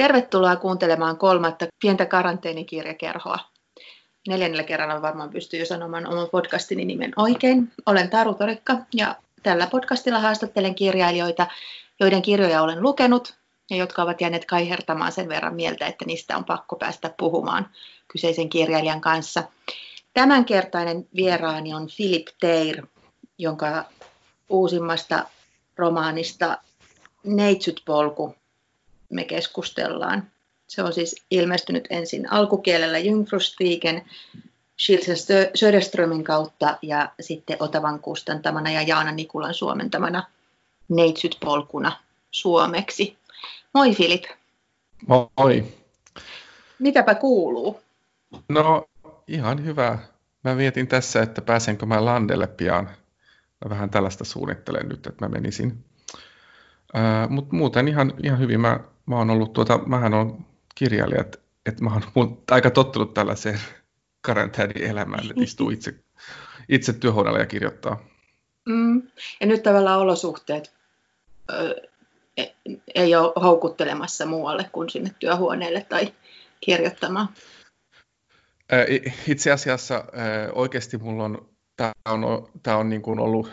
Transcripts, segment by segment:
Tervetuloa kuuntelemaan kolmatta pientä karanteenikirjakerhoa. Neljännellä kerralla varmaan pystyy sanomaan oman podcastini nimen oikein. Olen Taru Torikka ja tällä podcastilla haastattelen kirjailijoita, joiden kirjoja olen lukenut ja jotka ovat jääneet kaihertamaan sen verran mieltä, että niistä on pakko päästä puhumaan kyseisen kirjailijan kanssa. Tämänkertainen vieraani on Philip Teir, jonka uusimmasta romaanista Neitsyt-polku me keskustellaan. Se on siis ilmestynyt ensin alkukielellä Jungfrustigen Schilsen Söderströmin kautta ja sitten Otavan kustantamana ja Jaana Nikulan suomentamana Neitsyt polkuna suomeksi. Moi Filip. Moi. Mitäpä kuuluu? No ihan hyvä. Mä mietin tässä, että pääsenkö mä landelle pian. Mä vähän tällaista suunnittelen nyt, että mä menisin. Mutta muuten ihan, ihan hyvin. Mä mä oon ollut tuota, mähän on kirjailija, että, että mä oon aika tottunut tällaiseen karantäänielämään, että istuu itse, itse työhuoneella ja kirjoittaa. Mm. Ja nyt tavallaan olosuhteet ö, e, ei ole houkuttelemassa muualle kuin sinne työhuoneelle tai kirjoittamaan. Itse asiassa oikeasti mulla on, tämä on, tää on niin kuin ollut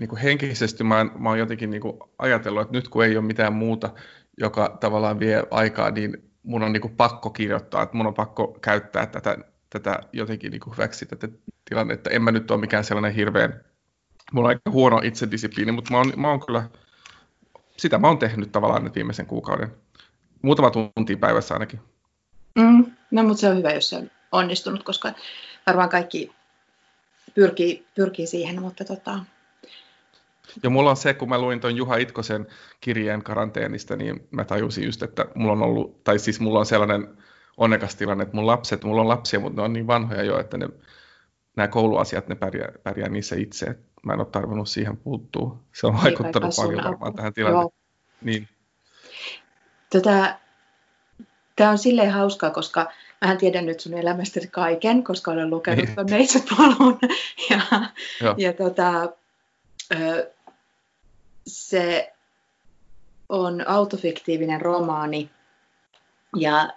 niin kuin henkisesti mä, mä oon jotenkin niin kuin ajatellut, että nyt kun ei ole mitään muuta joka tavallaan vie aikaa, niin mun on niin kuin pakko kirjoittaa, että mun on pakko käyttää tätä, tätä jotenkin niin kuin hyväksi tätä tilannetta. En mä nyt ole mikään sellainen hirveän, mulla on aika huono itsediscipliini, mutta mä oon, mä oon kyllä, sitä mä oon tehnyt tavallaan nyt viimeisen kuukauden. Muutama tunti päivässä ainakin. Mm, no mutta se on hyvä, jos se on onnistunut, koska varmaan kaikki pyrkii, pyrkii siihen, mutta tota, ja mulla on se, kun mä luin tuon Juha Itkosen kirjeen karanteenista, niin mä tajusin just, että mulla on ollut, tai siis mulla on sellainen onnekas tilanne, että mun lapset, mulla on lapsia, mutta ne on niin vanhoja jo, että ne, nämä kouluasiat, ne pärjää, pärjää niissä itse. Mä en ole tarvinnut siihen puuttua. Se on niin, vaikuttanut paljon varmaan tähän tilanteeseen. Niin. Tota, Tämä on silleen hauskaa, koska mähän tiedän nyt sun elämästäsi kaiken, koska olen lukenut niin. tuon Neitsyt-polun. Ja, ja tota, se on autofiktiivinen romaani ja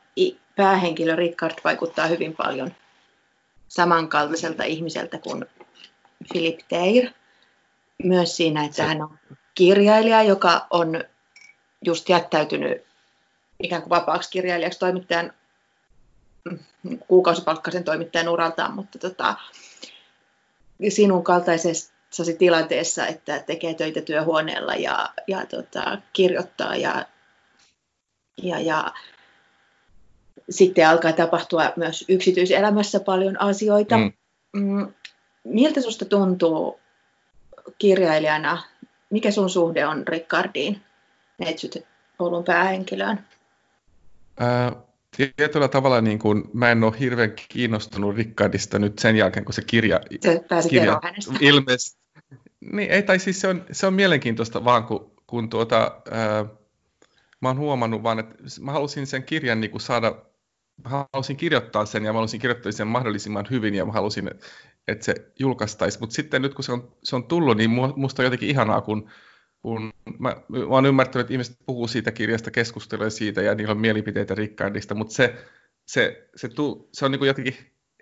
päähenkilö Rickard vaikuttaa hyvin paljon samankaltaiselta ihmiseltä kuin Philip Teir. Myös siinä, että hän on kirjailija, joka on just jättäytynyt ikään kuin vapaaksi kirjailijaksi toimittajan, mm, kuukausipalkkaisen toimittajan uraltaan, mutta tota, sinun kaltaisesta tilanteessa, että tekee töitä työhuoneella ja, ja tota, kirjoittaa ja, ja, ja sitten alkaa tapahtua myös yksityiselämässä paljon asioita. Mm. Mm, miltä susta tuntuu kirjailijana, mikä sun suhde on Rickardiin, Neitsyt Oulun päähenkilöön? tietyllä tavalla niin kuin, mä en ole hirveän kiinnostunut Rickardista nyt sen jälkeen, kun se kirja, se kirja ilmestyi. Niin, ei, tai siis se on, se on mielenkiintoista vaan, kun, kun tuota, ää, mä oon huomannut vaan, että mä halusin sen kirjan niin kuin saada, mä halusin kirjoittaa sen ja mä halusin kirjoittaa sen mahdollisimman hyvin ja mä halusin, että se julkaistaisi. Mutta sitten nyt kun se on, se on tullut, niin musta on jotenkin ihanaa, kun, kun mä, mä oon ymmärtänyt, että ihmiset puhuu siitä kirjasta, keskustelee siitä ja niillä on mielipiteitä Rickardista, mutta se, se, se, tu, se on niin kuin jotenkin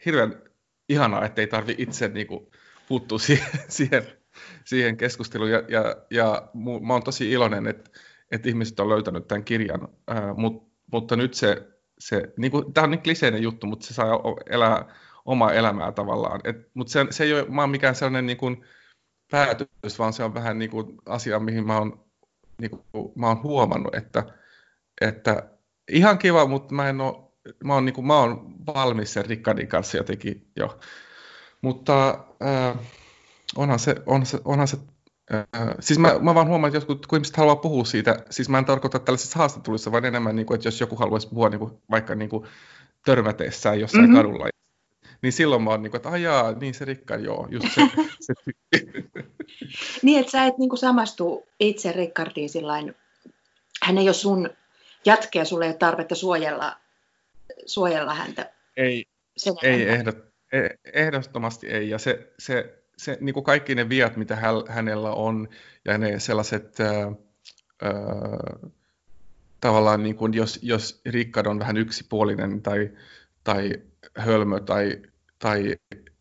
hirveän ihanaa, että ei tarvi itse niin kuin puuttua siihen, siihen siihen keskusteluun. Ja, ja, ja mä oon tosi iloinen, että, että ihmiset on löytänyt tämän kirjan, ää, mut, mutta nyt se, se niin kuin, tämä on niin kliseinen juttu, mutta se saa elää omaa elämää tavallaan. Et, mutta se, se ei ole mä mikään sellainen niin kuin, päätös, vaan se on vähän niin kuin asia, mihin mä oon, niin kuin, mä oon huomannut, että, että ihan kiva, mutta mä en ole, mä oon, niin kuin, mä oon valmis sen Rickardin kanssa jotenkin jo. Mutta äh, onhan se, on se, onhan se äh, siis mä, mä vaan huomaan, että jotkut, kun ihmiset haluaa puhua siitä, siis mä en tarkoita tällaisissa haastatteluissa, vaan enemmän, niin kuin, että jos joku haluaisi puhua niin kuin, vaikka niin kuin, törmäteessään jossain mm-hmm. kadulla, niin silloin mä oon niin kuin, että ajaa, niin se rikka, joo, just se. se niin, että sä et niin kuin samastu itse Rickardiin sillain, hän ei ole sun jatkeja, sulle ei ole tarvetta suojella, suojella häntä. Ei, ei ehdot, e, ehdottomasti ei, ja se, se se, niin kuin kaikki ne viat, mitä hänellä on, ja ne sellaiset ää, ää, tavallaan niin kuin jos, jos Rickard on vähän yksipuolinen tai, tai hölmö tai, tai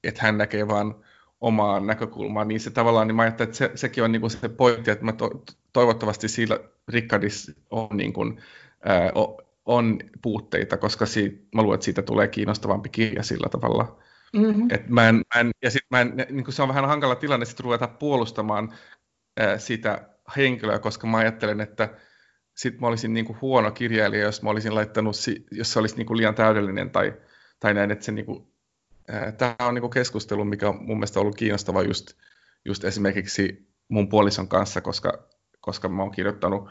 että hän näkee vain omaa näkökulmaa, niin se tavallaan, niin mä ajattelen, että se, sekin on niin kuin se pointti, että mä to, toivottavasti sillä Rickardissa on, niin kuin, ää, on puutteita, koska siitä, mä luulen, että siitä tulee kiinnostavampi kirja sillä tavalla. Mm-hmm. Et mä en, mä en, ja sit mä en, niin kuin se on vähän hankala tilanne sitten ruveta puolustamaan ää, sitä henkilöä, koska mä ajattelen, että sit mä olisin niin kuin huono kirjailija, jos mä olisin laittanut, jos se olisi niin kuin liian täydellinen tai, tai näin, että se niin kuin, tämä on niin kuin keskustelu, mikä on mun mielestä ollut kiinnostava just, just esimerkiksi mun puolison kanssa, koska, koska mä oon kirjoittanut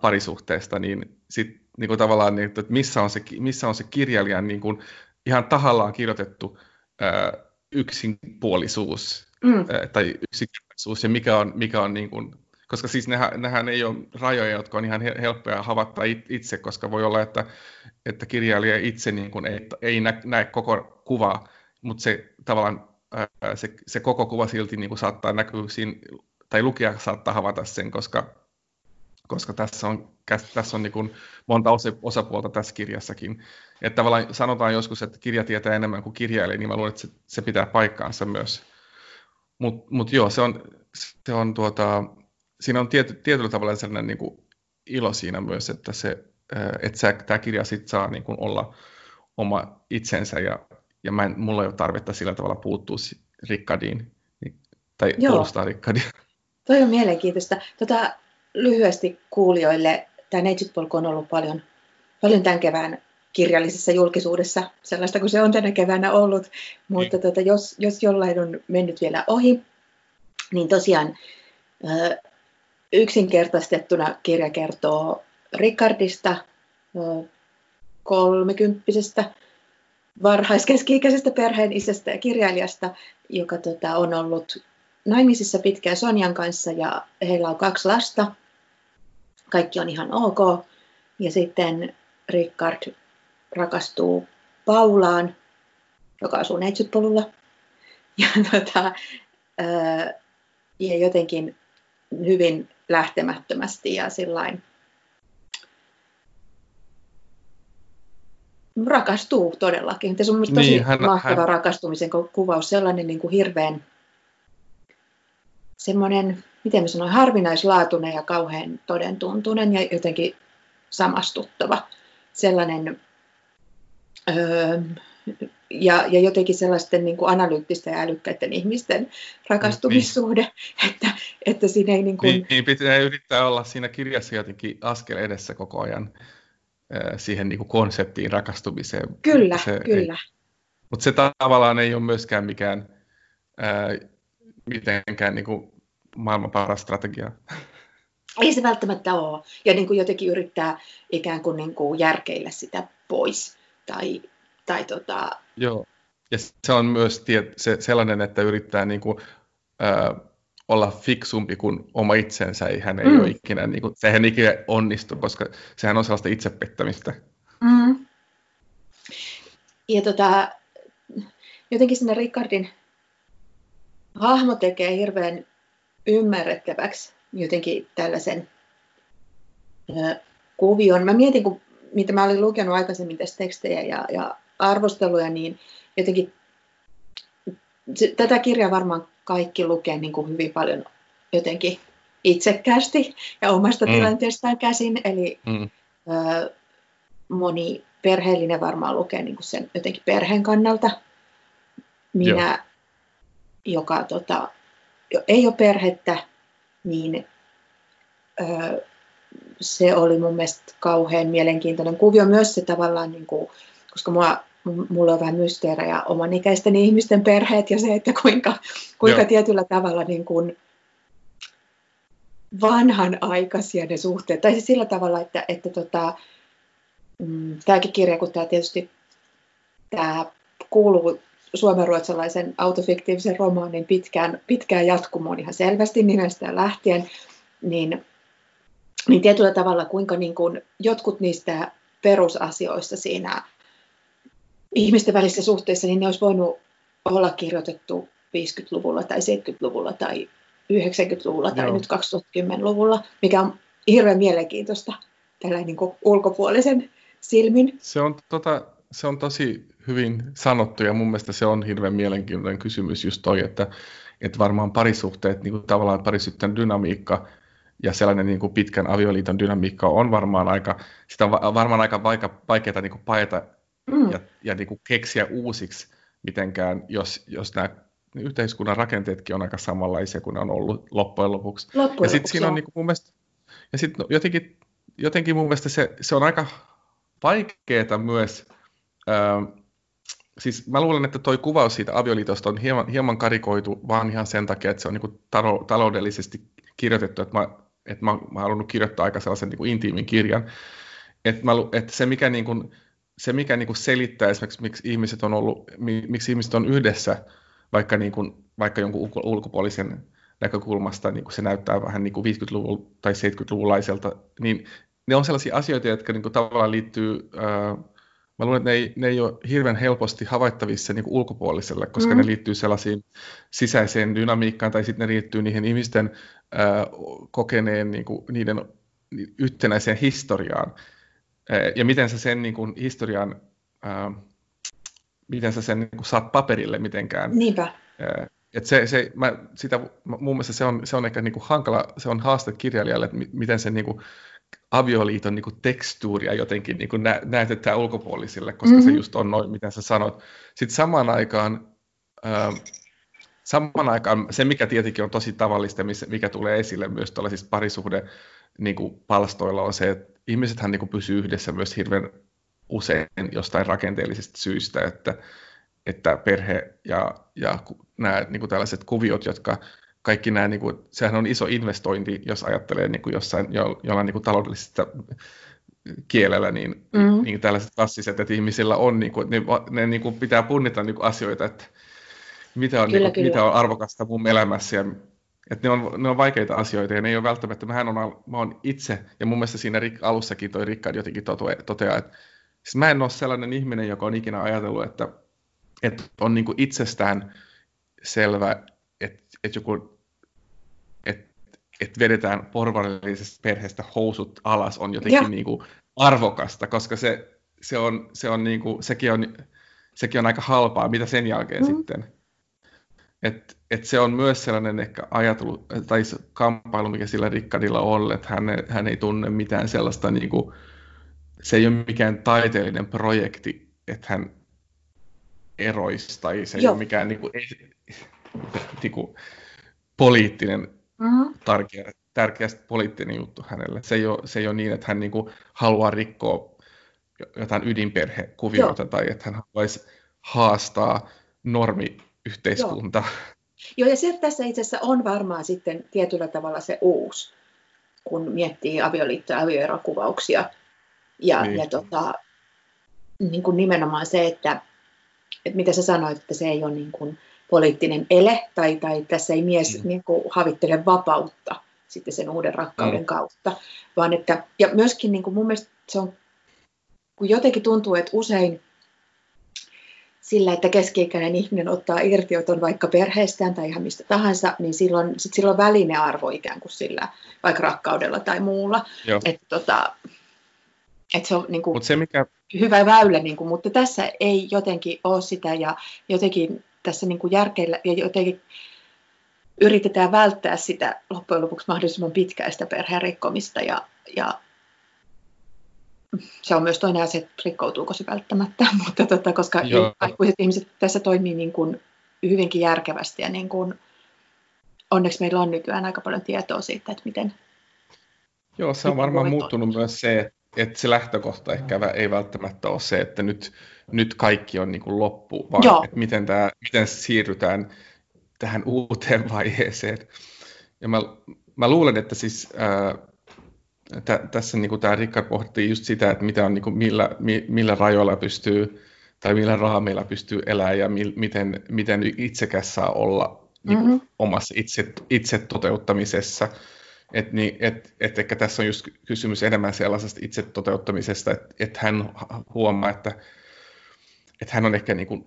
parisuhteesta, niin sit niin kuin tavallaan, niin, että missä on se, missä on se kirjailijan niin kuin ihan tahallaan kirjoitettu ää, yksinpuolisuus mm. ää, tai yksinkertaisuus ja mikä on, mikä on niin kuin, koska siis nehän, nehän ei ole rajoja, jotka on ihan helppoja havatta itse, koska voi olla, että, että kirjailija itse niin kuin ei, ei nä, näe koko kuvaa, mutta se tavallaan ää, se, se koko kuva silti niin kuin saattaa näkyä siinä, tai lukija saattaa havata sen, koska, koska tässä on, tässä on niin kuin monta osapuolta tässä kirjassakin. Että tavallaan sanotaan joskus, että kirja tietää enemmän kuin kirjailija, niin mä luulen, että se, se pitää paikkaansa myös. Mutta mut joo, se on, se on tuota, siinä on tiety, tietyllä tavalla sellainen niin kuin ilo siinä myös, että, se, että tämä kirja sit saa niin kuin olla oma itsensä ja, ja mä en, mulla ei ole tarvetta sillä tavalla puuttua Rickardiin niin, tai Joo. puolustaa Rickardia. Toi on mielenkiintoista. Tota, lyhyesti kuulijoille, tämä Neitsytpolku on ollut paljon, paljon tämän kevään kirjallisessa julkisuudessa, sellaista kuin se on tänä keväänä ollut, mutta niin. tota, jos, jos jollain on mennyt vielä ohi, niin tosiaan yksinkertaistettuna kirja kertoo Rickardista, kolmekymppisestä varhaiskeski-ikäisestä perheen isästä ja kirjailijasta, joka tota, on ollut naimisissa pitkään Sonjan kanssa ja heillä on kaksi lasta. Kaikki on ihan ok. Ja sitten Rickard rakastuu Paulaan, joka asuu Neitsytpolulla. Ja, tota, ja jotenkin hyvin lähtemättömästi ja sillain rakastuu todellakin. Tässä on tosi niin, hän, mahtava hän... rakastumisen kuvaus, sellainen niin kuin hirveän semmoinen, miten mä sanoin, harvinaislaatuinen ja kauhean todentuntunen ja jotenkin samastuttava. Sellainen öö, ja, ja jotenkin sellaisten niin kuin analyyttisten ja älykkäiden ihmisten rakastumissuhde, niin. että, että siinä ei niin kuin... Niin, niin pitää yrittää olla siinä kirjassa jotenkin askel edessä koko ajan äh, siihen niin kuin konseptiin rakastumiseen. Kyllä, se kyllä. Ei, mutta se tavallaan ei ole myöskään mikään äh, mitenkään niin kuin maailman paras strategia. Ei se välttämättä ole. Ja niin kuin jotenkin yrittää ikään kuin, niin kuin järkeillä sitä pois. Tai, tai tota... Joo, ja se on myös tie, se, sellainen, että yrittää niin kuin, äh, olla fiksumpi kuin oma itsensä, ei hän ei mm. ole ikinä, niin kuin, sehän ikinä onnistu, koska sehän on sellaista itsepettämistä. Mm. Ja tota, jotenkin sinne Rickardin hahmo tekee hirveän ymmärrettäväksi jotenkin tällaisen ö, kuvion. Mä mietin, kun, mitä mä olin lukenut aikaisemmin tästä tekstejä ja, ja arvosteluja, niin jotenkin se, tätä kirjaa varmaan kaikki lukee niin kuin hyvin paljon jotenkin itsekkäästi ja omasta mm. tilanteestaan käsin. Eli mm. ö, moni perheellinen varmaan lukee niin kuin sen jotenkin perheen kannalta. Minä, Joo. joka tota, ei ole perhettä, niin ö, se oli mun mielestä kauhean mielenkiintoinen kuvio. Myös se tavallaan, niin kuin, koska mua mulla on vähän mysteerejä oman ikäisten ihmisten perheet ja se, että kuinka, kuinka tietyllä tavalla niin kuin vanhanaikaisia ne suhteet. Tai siis sillä tavalla, että, että tota, mm, tämäkin kirja, kun tämä tietysti tämä kuuluu suomenruotsalaisen autofiktiivisen romaanin pitkään, pitkään jatkumoon ihan selvästi nimestä lähtien, niin, niin tietyllä tavalla kuinka niin kuin jotkut niistä perusasioista siinä ihmisten välisissä suhteissa, niin ne olisi voinut olla kirjoitettu 50-luvulla tai 70-luvulla tai 90-luvulla tai Joo. nyt 2010-luvulla, mikä on hirveän mielenkiintoista. tällä niin ulkopuolisen silmin. Se on, tota, se on tosi hyvin sanottu ja mun mielestä se on hirveän mielenkiintoinen kysymys just toi, että, että varmaan parisuhteet, niin kuin tavallaan parisuhteen dynamiikka ja sellainen niin kuin pitkän avioliiton dynamiikka on varmaan aika, sitä on varmaan aika vaikeaa niin kuin paeta mm. ja, ja niin kuin keksiä uusiksi mitenkään, jos, jos nämä yhteiskunnan rakenteetkin on aika samanlaisia kuin ne on ollut loppujen lopuksi. Loppujen ja sitten siinä on niin kuin mun mielestä, ja sitten no, jotenkin, jotenkin mun mielestä se, se on aika vaikeaa myös, siis mä luulen, että toi kuvaus siitä avioliitosta on hieman, hieman karikoitu vaan ihan sen takia, että se on niin talo, taloudellisesti kirjoitettu, että mä, että mä, mä halunnut kirjoittaa aika sellaisen niin intiimin kirjan, että, mä, että se mikä, niin kuin, se mikä niin kuin selittää esimerkiksi, miksi ihmiset on ollut, miksi ihmiset on yhdessä, vaikka, niin kuin, vaikka jonkun ulkopuolisen näkökulmasta niin kuin se näyttää vähän niin kuin 50-luvun tai 70-luvulaiselta, niin ne on sellaisia asioita, jotka niin kuin tavallaan liittyy, ää, mä luulen, että ne ei, ne ei ole hirveän helposti havaittavissa niin kuin ulkopuoliselle, koska mm. ne liittyy sellaisiin sisäiseen dynamiikkaan tai sitten ne liittyy niihin ihmisten ää, kokeneen niin kuin, niiden yhtenäiseen historiaan. Ää, ja miten sä sen niin kuin, historian, ää, miten sä sen niin kuin, saat paperille mitenkään. Niinpä. Ää, et se, se, mä, sitä, mun mielestä se on, se on ehkä niin kuin hankala, se on haaste kirjailijalle, että miten se niin kuin, avioliiton niin kuin tekstuuria jotenkin niin kuin nä- näytetään ulkopuolisille, koska mm-hmm. se just on noin, mitä sä sanot. Sitten samaan aikaan, äh, samaan aikaan se, mikä tietenkin on tosi tavallista, mikä tulee esille myös tällaisista parisuhde niin kuin palstoilla, on se, että ihmisethän niin kuin pysyy yhdessä myös hirveän usein jostain rakenteellisista syistä, että, että perhe ja, ja nämä niin kuin tällaiset kuviot, jotka kaikki nämä, niin kuin, sehän on iso investointi, jos ajattelee niin kuin jossain jo, jollain niin kuin taloudellisesta kielellä, niin, mm-hmm. niin tällaiset klassiset, että ihmisillä on, niin kuin, ne, ne niin kuin pitää punnita niin kuin asioita, että mitä on, kyllä, niin kuin, kyllä. mitä on arvokasta mun elämässä ja että ne on, ne on vaikeita asioita ja ne ei ole välttämättä, mähän on, mä on itse, ja mun mielestä siinä Rik, alussakin toi Rickard jotenkin toteaa, että siis mä en ole sellainen ihminen, joka on ikinä ajatellut, että, että on niin kuin itsestään selvä, että, joku, että, että vedetään porvarillisesta perheestä housut alas on jotenkin niin kuin arvokasta, koska se, se on, se on niin kuin, sekin, on, sekin on aika halpaa, mitä sen jälkeen mm. sitten. Et, et se on myös sellainen ehkä ajatelu, tai kamppailu, mikä sillä Rickardilla on, että hän, hän ei tunne mitään sellaista, niin kuin, se ei ole mikään taiteellinen projekti, että hän eroisi, tai se ei Joo. ole mikään niin kuin, kuin, poliittinen, mm-hmm. tärkeä, tärkeä poliittinen juttu hänelle. Se ei ole, se ei ole niin, että hän niin kuin, haluaa rikkoa jotain ydinperhekuvioita Joo. tai että hän haluaisi haastaa normiyhteiskunta. Joo. Joo, ja se tässä itse asiassa on varmaan sitten tietyllä tavalla se uusi, kun miettii avioliitto- ja avioerokuvauksia. Ja, niin. ja tota, niin kuin nimenomaan se, että, että mitä sä sanoit, että se ei ole niin kuin, poliittinen ele, tai, tai tässä ei mies mm. niin kuin, havittele vapautta sitten sen uuden rakkauden mm. kautta, vaan että, ja myöskin niin kuin mun mielestä se on, kun jotenkin tuntuu, että usein sillä, että keski-ikäinen ihminen ottaa irtioton vaikka perheestään tai ihan mistä tahansa, niin silloin, sit silloin välinearvo ikään kuin sillä, vaikka rakkaudella tai muulla. Että tota, et se on niin kuin, Mut se, mikä... hyvä väylä, niin kuin, mutta tässä ei jotenkin ole sitä ja jotenkin tässä niin kuin järkeillä ja jotenkin yritetään välttää sitä loppujen lopuksi mahdollisimman pitkäistä perheen rikkomista ja, ja se on myös toinen asia, että rikkoutuuko se välttämättä, mutta tota, koska Joo. aikuiset ihmiset tässä toimii niin kuin hyvinkin järkevästi ja niin kuin, onneksi meillä on nykyään aika paljon tietoa siitä, että miten... Joo, se on varmaan muuttunut toimia. myös se, että se lähtökohta ehkä ei välttämättä ole se, että nyt nyt kaikki on niin kuin loppu, vaan Joo. että miten, tämä, miten siirrytään tähän uuteen vaiheeseen. Ja mä, mä luulen, että siis ää, tä, tässä niin kuin tämä Rickard pohtii just sitä, että mitä on, niin kuin, millä, mi, millä rajoilla pystyy tai millä raameilla pystyy elämään ja mi, miten, miten itsekäs saa olla niin kuin, mm-hmm. omassa itse, itse toteuttamisessa. Et, niin, et, et ehkä tässä on just kysymys enemmän sellaisesta itse toteuttamisesta, että et hän huomaa, että että hän on ehkä niin kuin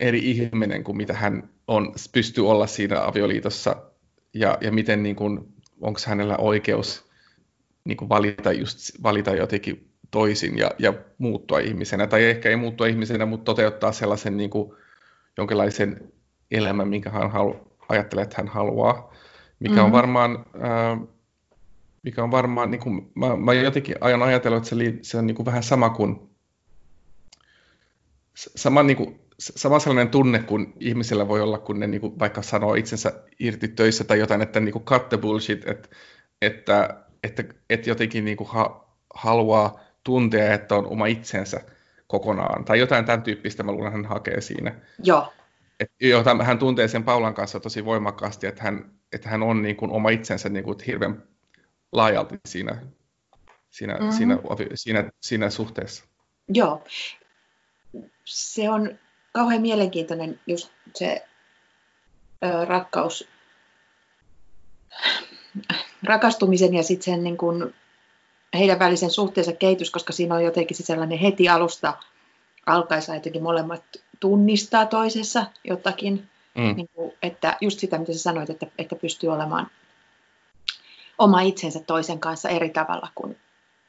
eri ihminen kuin mitä hän on, pystyy olla siinä avioliitossa ja, ja miten niin kuin, onko hänellä oikeus niin kuin valita, just, valita jotenkin toisin ja, ja muuttua ihmisenä, tai ehkä ei muuttua ihmisenä, mutta toteuttaa sellaisen niin kuin, jonkinlaisen elämän, minkä hän halu, ajattelee, että hän haluaa, mikä mm-hmm. on varmaan, äh, mikä on varmaan, niin kuin, mä, mä jotenkin ajan ajatella, että se, se on niin kuin vähän sama kuin, sama, niin kuin, sama sellainen tunne kuin ihmisillä voi olla, kun ne niin kuin, vaikka sanoo itsensä irti töissä tai jotain, että niin kuin cut the bullshit, että, että, että, että jotenkin niin kuin ha, haluaa tuntea, että on oma itsensä kokonaan, tai jotain tämän tyyppistä mä luulen, hän hakee siinä. Joo. Et, jota hän tuntee sen Paulan kanssa tosi voimakkaasti, että hän, että hän on niin kuin oma itsensä niin kuin hirveän laajalti siinä, siinä, mm-hmm. siinä, siinä, siinä suhteessa. Joo. Se on kauhean mielenkiintoinen just se ö, rakkaus, rakastumisen ja sitten sen niin kuin heidän välisen suhteensa kehitys, koska siinä on jotenkin se sellainen heti alusta alkaessa jotenkin molemmat tunnistaa toisessa jotakin, mm. niin kuin, että just sitä, mitä sä sanoit, että, että pystyy olemaan oma itsensä toisen kanssa eri tavalla kuin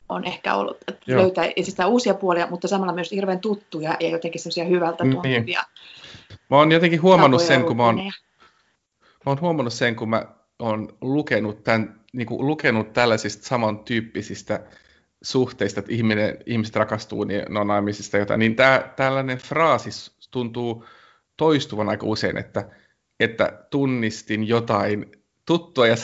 on ehkä ollut, että Joo. löytää sitä uusia puolia, mutta samalla myös hirveän tuttuja ja jotenkin semmoisia hyvältä tuntuvia. Niin. Mä oon jotenkin huomannut sen, kun mä oon, mä oon huomannut sen, kun mä oon lukenut, tämän, niin kuin lukenut tällaisista samantyyppisistä suhteista, että ihminen, ihmiset rakastuu, niin ne on naimisista jotain, niin tää, tällainen fraasi tuntuu toistuvan aika usein, että, että tunnistin jotain tuttua ja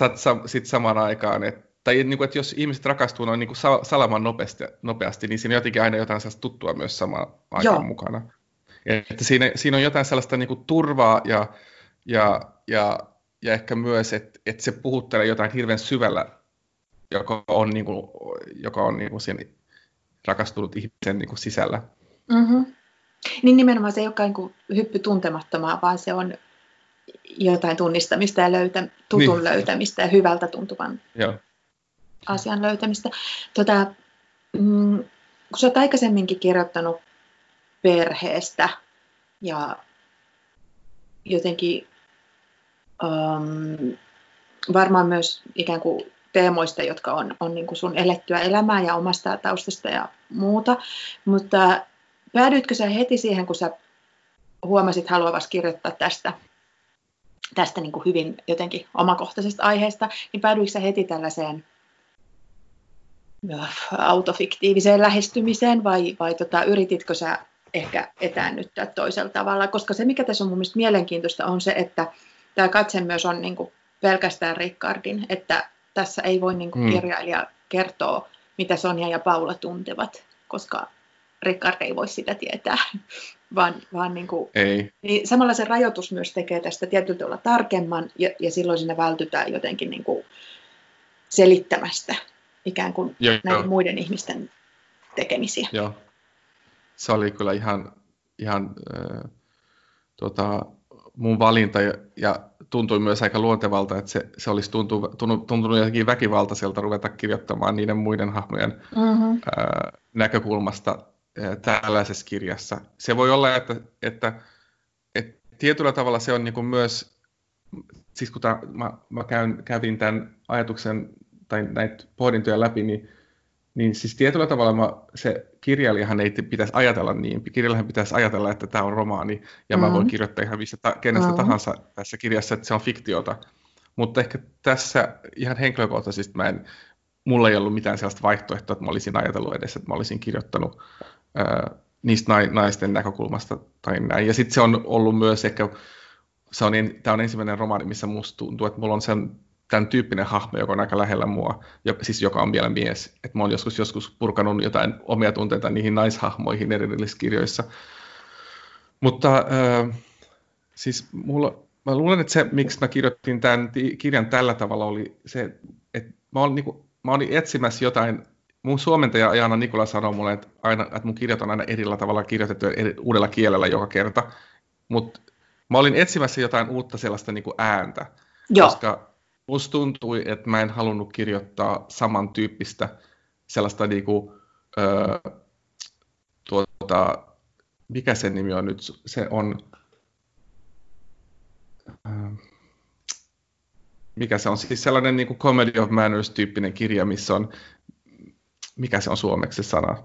sitten samaan aikaan, että, tai niin kuin, että jos ihmiset rakastuu noin niin kuin salaman nopeasti, nopeasti, niin siinä on jotenkin aina jotain sellaista tuttua myös samaan aikaan Joo. mukana. Että siinä, siinä on jotain sellaista niin kuin turvaa ja, ja, ja, ja ehkä myös, että, että se puhuttelee jotain hirveän syvällä, joka on, niin kuin, joka on niin kuin siinä rakastunut ihmisen niin kuin sisällä. Mm-hmm. Niin nimenomaan se ei olekaan niin hyppy tuntemattomaan, vaan se on jotain tunnistamista ja löytä, tutun niin. löytämistä ja hyvältä tuntuvan Joo. Asian löytämistä. Tota, mm, kun sä oot aikaisemminkin kirjoittanut perheestä ja jotenkin um, varmaan myös ikään kuin teemoista, jotka on, on niin kuin sun elettyä elämää ja omasta taustasta ja muuta, mutta päädyitkö sä heti siihen, kun sä huomasit haluavasi kirjoittaa tästä tästä niin kuin hyvin jotenkin omakohtaisesta aiheesta, niin päädyikö heti tällaiseen autofiktiiviseen lähestymiseen vai, vai tota, yrititkö sä ehkä etäännyttää toisella tavalla? Koska se, mikä tässä on mun mielestä mielenkiintoista, on se, että tämä katse myös on niin kuin pelkästään Rickardin, että tässä ei voi niin kuin hmm. kirjailija kertoa, mitä Sonja ja Paula tuntevat, koska Rickard ei voi sitä tietää, vaan, vaan niin kuin, ei. Niin samalla se rajoitus myös tekee tästä tietyllä tavalla tarkemman ja, ja silloin sinne vältytään jotenkin niin kuin selittämästä ikään kuin Joo, näiden muiden ihmisten tekemisiä. Joo, se oli kyllä ihan, ihan äh, tota, mun valinta ja, ja tuntui myös aika luontevalta, että se, se olisi tuntunut, tuntunut jotenkin väkivaltaiselta ruveta kirjoittamaan niiden muiden hahmojen mm-hmm. äh, näkökulmasta tällaisessa kirjassa. Se voi olla, että, että, että tietyllä tavalla se on niin kuin myös, siis kun tämä, mä, mä käyn, kävin tämän ajatuksen tai näitä pohdintoja läpi, niin, niin siis tietyllä tavalla mä, se kirjailijahan ei pitäisi ajatella niin. Kirjailijahan pitäisi ajatella, että tämä on romaani ja mm-hmm. mä voin mm-hmm. kirjoittaa ihan mistä ta, kenestä mm-hmm. tahansa tässä kirjassa, että se on fiktiota. Mutta ehkä tässä ihan henkilökohtaisesti mä en, mulla ei ollut mitään sellaista vaihtoehtoa, että mä olisin ajatellut edes, että mä olisin kirjoittanut niistä naisten näkökulmasta tai näin. Ja sitten se on ollut myös ehkä, se on, tämä on ensimmäinen romaani, missä musta tuntuu, että mulla on sen, tämän tyyppinen hahmo, joka on aika lähellä mua, joka, siis joka on vielä mies. Että mä oon joskus, joskus purkanut jotain omia tunteita niihin naishahmoihin erillisissä kirjoissa. Mutta äh, siis mulla, mä luulen, että se, miksi mä kirjoitin tämän kirjan tällä tavalla, oli se, että mä olin, niin kuin, mä olin etsimässä jotain mun suomentaja Jaana Nikola sanoo mulle, että, aina, että mun kirjat on aina erillä tavalla kirjoitettu eri, uudella kielellä joka kerta. Mutta mä olin etsimässä jotain uutta sellaista niin kuin ääntä, Joo. koska musta tuntui, että mä en halunnut kirjoittaa samantyyppistä sellaista niin kuin, öö, tuota, mikä sen nimi on nyt, se on, öö, mikä se on, siis sellainen niin kuin Comedy of Manners-tyyppinen kirja, missä on mikä se on suomeksi se sana?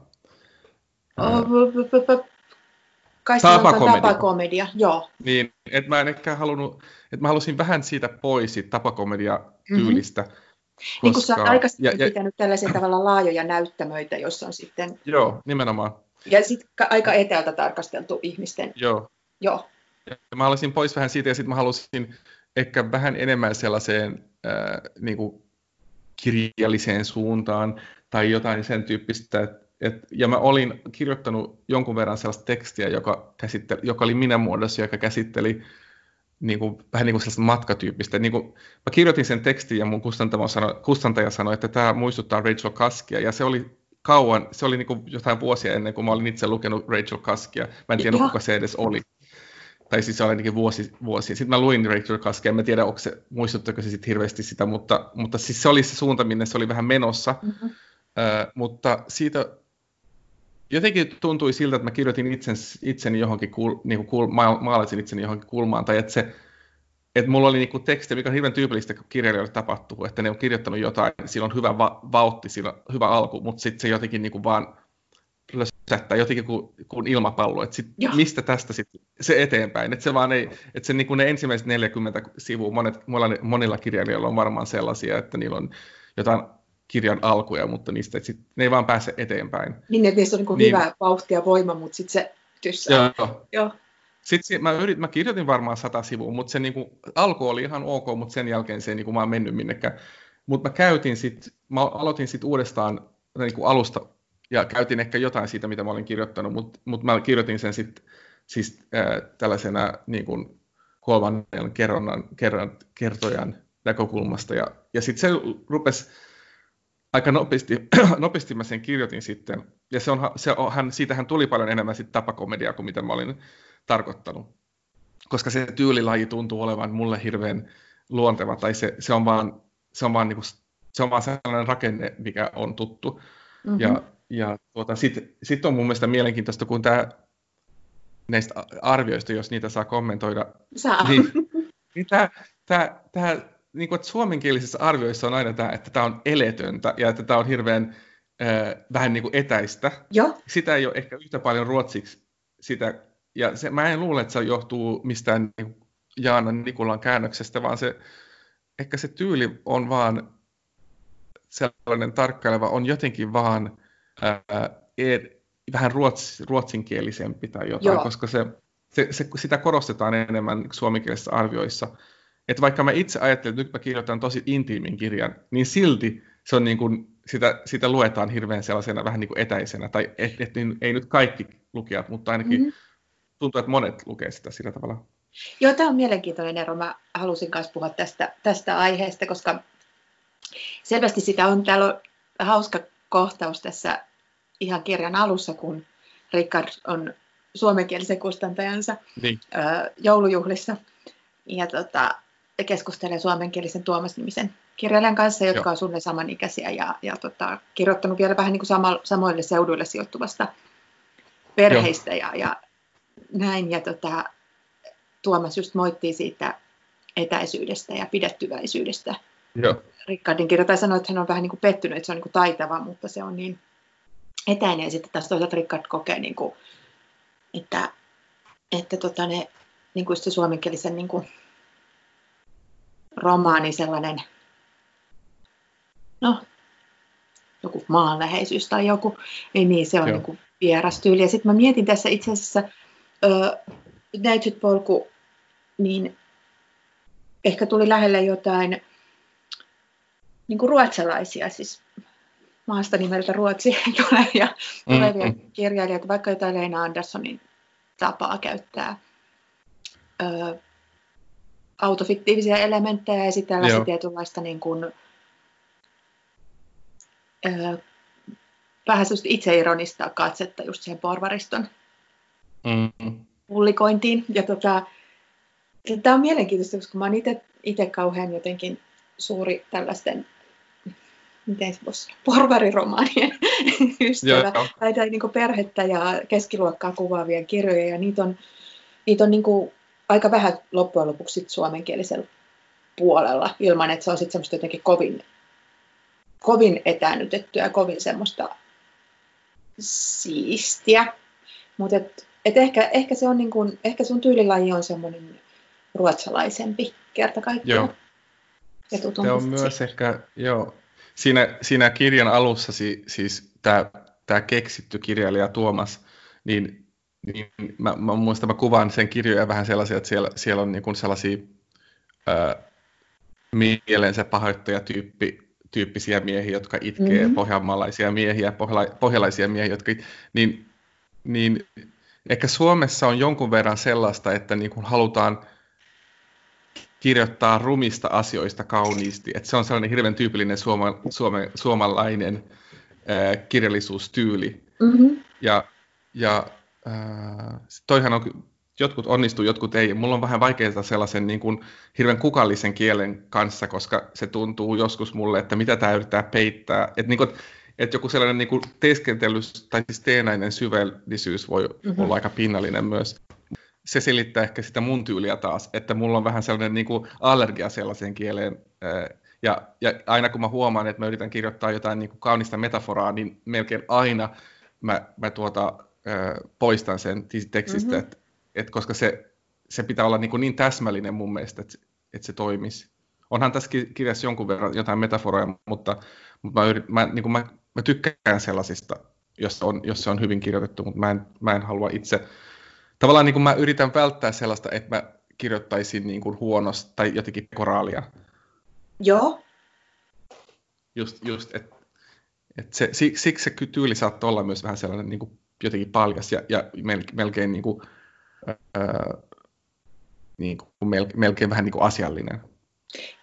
Kai tapakomedia. tapakomedia, joo. Niin, että mä en ehkä halunnut, että mä halusin vähän siitä pois, siitä tapakomedia-tyylistä. Mm-hmm. Koska... Niin kuin sä aikaisemmin ja, ja... pitänyt tällaisia tavalla laajoja näyttämöitä, jossa on sitten... Joo, nimenomaan. Ja sitten aika etäältä tarkasteltu ihmisten... Joo. Joo. Ja mä halusin pois vähän siitä, ja sitten mä halusin ehkä vähän enemmän sellaiseen äh, niin kuin kirjalliseen suuntaan, tai jotain sen tyyppistä, että et, ja mä olin kirjoittanut jonkun verran sellaista tekstiä, joka, käsitteli, joka oli minä muodossa, joka käsitteli niin kuin, vähän niin kuin sellaista matkatyyppistä. Niin kuin, mä kirjoitin sen tekstin ja mun kustantaja sanoi, kustantaja sanoi, että tämä muistuttaa Rachel Kaskia. Ja se oli kauan, se oli niin kuin jotain vuosia ennen kuin mä olin itse lukenut Rachel Kaskia. Mä en tiedä, kuka se edes oli. Tai siis se oli ainakin vuosi, vuosi. Sitten mä luin Rachel Kaskia, en mä tiedä, onko se, muistuttako se sitten hirveästi sitä, mutta, mutta siis se oli se suunta, minne se oli vähän menossa. Mm-hmm. Uh, mutta siitä jotenkin tuntui siltä, että mä kirjoitin itsen, itseni johonkin, kul, niin kuin maalasin itseni johonkin kulmaan, tai että se, että mulla oli niinku teksti, mikä on hirveän tyypillistä, kun kirjailijoille tapahtuu, että ne on kirjoittanut jotain, sillä on hyvä va- vauhti, sillä on hyvä alku, mutta sitten se jotenkin niinku vaan lösättää jotenkin kuin, kuin ilmapallo, että sit, mistä tästä sitten se eteenpäin, että se vaan ei, että se niinku ne ensimmäiset 40 sivua, monet, monilla, monilla kirjailijoilla on varmaan sellaisia, että niillä on jotain kirjan alkuja, mutta niistä sit, ne ei vaan pääse eteenpäin. Niin, että niissä on niin niin. hyvä vauhti ja voima, mutta sitten se tyssää. Joo. Joo. Sitten mä, yrit, mä kirjoitin varmaan sata sivua, mutta se niinku, alku oli ihan ok, mutta sen jälkeen se ei niinku vaan mennyt minnekään. Mutta mä käytin sit, mä aloitin sitten uudestaan niinku alusta ja käytin ehkä jotain siitä, mitä mä olin kirjoittanut, mutta mut mä kirjoitin sen sitten siis äh, tällaisena niin kuin kolmannen kerronnan, kerran, kertojan näkökulmasta. Ja, ja sitten se rupesi aika nopeasti, nopeasti mä sen kirjoitin sitten, ja se on, se on, hän, siitähän tuli paljon enemmän sitten tapakomediaa kuin mitä mä olin tarkoittanut. Koska se tyylilaji tuntuu olevan mulle hirveän luonteva, tai se, se on vaan, se on vaan, niin kuin, se on vaan sellainen rakenne, mikä on tuttu. Mm-hmm. Ja, ja tuota, sitten sit on mun mielestä mielenkiintoista, kun tämä näistä arvioista, jos niitä saa kommentoida. Saa. Niin, niin tämä, tämä, tämä niin kuin, että suomenkielisissä arvioissa on aina tämä, että tämä on eletöntä ja että tämä on hirveän äh, vähän niin kuin etäistä. Joo. Sitä ei ole ehkä yhtä paljon ruotsiksi sitä, ja se, mä en luule, että se johtuu mistään niin Jaana Nikulan käännöksestä, vaan se, ehkä se tyyli on vaan sellainen tarkkaileva, on jotenkin vaan ää, er, vähän ruots, ruotsinkielisempi tai jotain, Joo. koska se, se, se, sitä korostetaan enemmän suomenkielisissä arvioissa että vaikka mä itse ajattelin, että nyt mä kirjoitan tosi intiimin kirjan, niin silti se on niin kuin, sitä, sitä luetaan hirveän sellaisena vähän niin kuin etäisenä, tai et, et, niin, ei nyt kaikki lukijat, mutta ainakin mm-hmm. tuntuu, että monet lukee sitä sillä tavalla. Joo, tämä on mielenkiintoinen ero. Mä halusin myös puhua tästä, tästä aiheesta, koska selvästi sitä on, täällä on hauska kohtaus tässä ihan kirjan alussa, kun Richard on suomenkielisen kustantajansa niin. joulujuhlissa. Ja tota, keskustelen suomenkielisen Tuomas-nimisen kirjailijan kanssa, jotka Joo. on sulle samanikäisiä ja, ja tota, kirjoittanut vielä vähän niin kuin sama, samoille seuduille sijoittuvasta perheistä ja, ja näin. Ja tota, Tuomas just moittii siitä etäisyydestä ja pidettyväisyydestä. Joo. Rickardin kirjoittaja sanoi, että hän on vähän niin kuin pettynyt, että se on niin kuin taitava, mutta se on niin etäinen. Ja sitten taas toisaalta Rickard kokee, niin kuin, että, että tota ne, niin kuin se suomenkielisen niin kuin romaani sellainen, no, joku maanläheisyys tai joku, niin, niin se on niin vieras tyyli. Ja sitten mä mietin tässä itse asiassa ö, polku, niin ehkä tuli lähelle jotain niin kuin ruotsalaisia, siis maasta nimeltä Ruotsi tulevia, tulevia mm-hmm. kirjailijoita, vaikka jotain Leena Anderssonin tapaa käyttää ö, autofiktiivisia elementtejä ja sitten tällaista Joo. tietynlaista niin kuin, ö, vähän itseironista katsetta just siihen porvariston mm-hmm. pullikointiin. Ja tota, tämä on mielenkiintoista, koska mä oon itse kauhean jotenkin suuri tällaisten miten se voisi porvariromaanien ystävä, tai, tai niin perhettä ja keskiluokkaa kuvaavia kirjoja, ja niitä on, niitä on niin kuin aika vähän loppujen lopuksi suomenkielisellä puolella, ilman että se on sitten semmoista jotenkin kovin kovin etäännytettyä ja kovin semmoista siistiä. Mutta et, et ehkä, ehkä, se on niin kun, ehkä sun tyylilaji on semmoinen ruotsalaisempi kerta kaikkiaan. Joo. Ja se on myös ehkä, joo, siinä, siinä kirjan alussa si, siis tämä tää keksitty kirjailija Tuomas, niin, niin mä, mä muistan, mä kuvaan sen kirjoja vähän sellaisia, että siellä, siellä on niin sellaisia ää, mielensä pahoittajatyyppi tyyppisiä miehiä, jotka itkee, mm-hmm. pohjanmaalaisia miehiä, pohjala, pohjalaisia miehiä, jotka niin, niin ehkä Suomessa on jonkun verran sellaista, että niin kuin halutaan kirjoittaa rumista asioista kauniisti. Että se on sellainen hirveän tyypillinen suoma, suome, suomalainen ää, kirjallisuustyyli. Mm-hmm. Ja, ja ää, toihan on, jotkut onnistuu, jotkut ei. Mulla on vähän vaikeaa sellaisen niin kuin, hirveän kukallisen kielen kanssa, koska se tuntuu joskus mulle, että mitä tämä yrittää peittää. Että niin kuin, että joku sellainen niin kuin teeskentely tai siis teenäinen syvällisyys voi mm-hmm. olla aika pinnallinen myös se selittää ehkä sitä mun tyyliä taas, että mulla on vähän sellainen niin kuin allergia sellaiseen kieleen. Ja, ja aina kun mä huomaan, että mä yritän kirjoittaa jotain niin kuin kaunista metaforaa, niin melkein aina mä, mä tuota, poistan sen tekstistä, mm-hmm. että et koska se, se pitää olla niin, kuin niin täsmällinen mun mielestä, että, että se toimisi. Onhan tässä kirjassa jonkun verran jotain metaforoja, mutta, mutta mä, yrit, mä, niin kuin mä, mä tykkään sellaisista, jos, on, jos se on hyvin kirjoitettu, mutta mä en, mä en halua itse tavallaan niin kuin mä yritän välttää sellaista, että mä kirjoittaisin niin kuin huonosti tai jotenkin koraalia. Joo. Just, just että et se, siksi se tyyli saattaa olla myös vähän sellainen niin kuin jotenkin paljas ja, ja melkein niin kuin, ää, niin kuin melkein, vähän niin kuin asiallinen.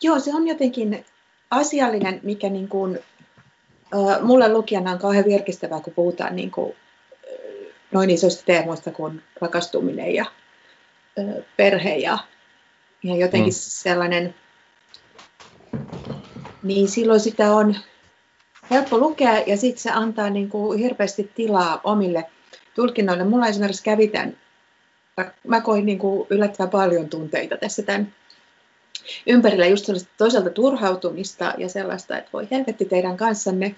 Joo, se on jotenkin asiallinen, mikä niin kuin, äh, mulle lukijana on kauhean virkistävää, kun puhutaan niin kuin noin isoista teemoista kuin rakastuminen ja ö, perhe ja, ja jotenkin mm. sellainen, niin silloin sitä on helppo lukea ja sitten se antaa niin kuin hirveästi tilaa omille tulkinnoille. Mulla esimerkiksi kävi tämän, mä koin niin kuin yllättävän paljon tunteita tässä tämän ympärillä just sellaista toisaalta turhautumista ja sellaista, että voi helvetti teidän kanssanne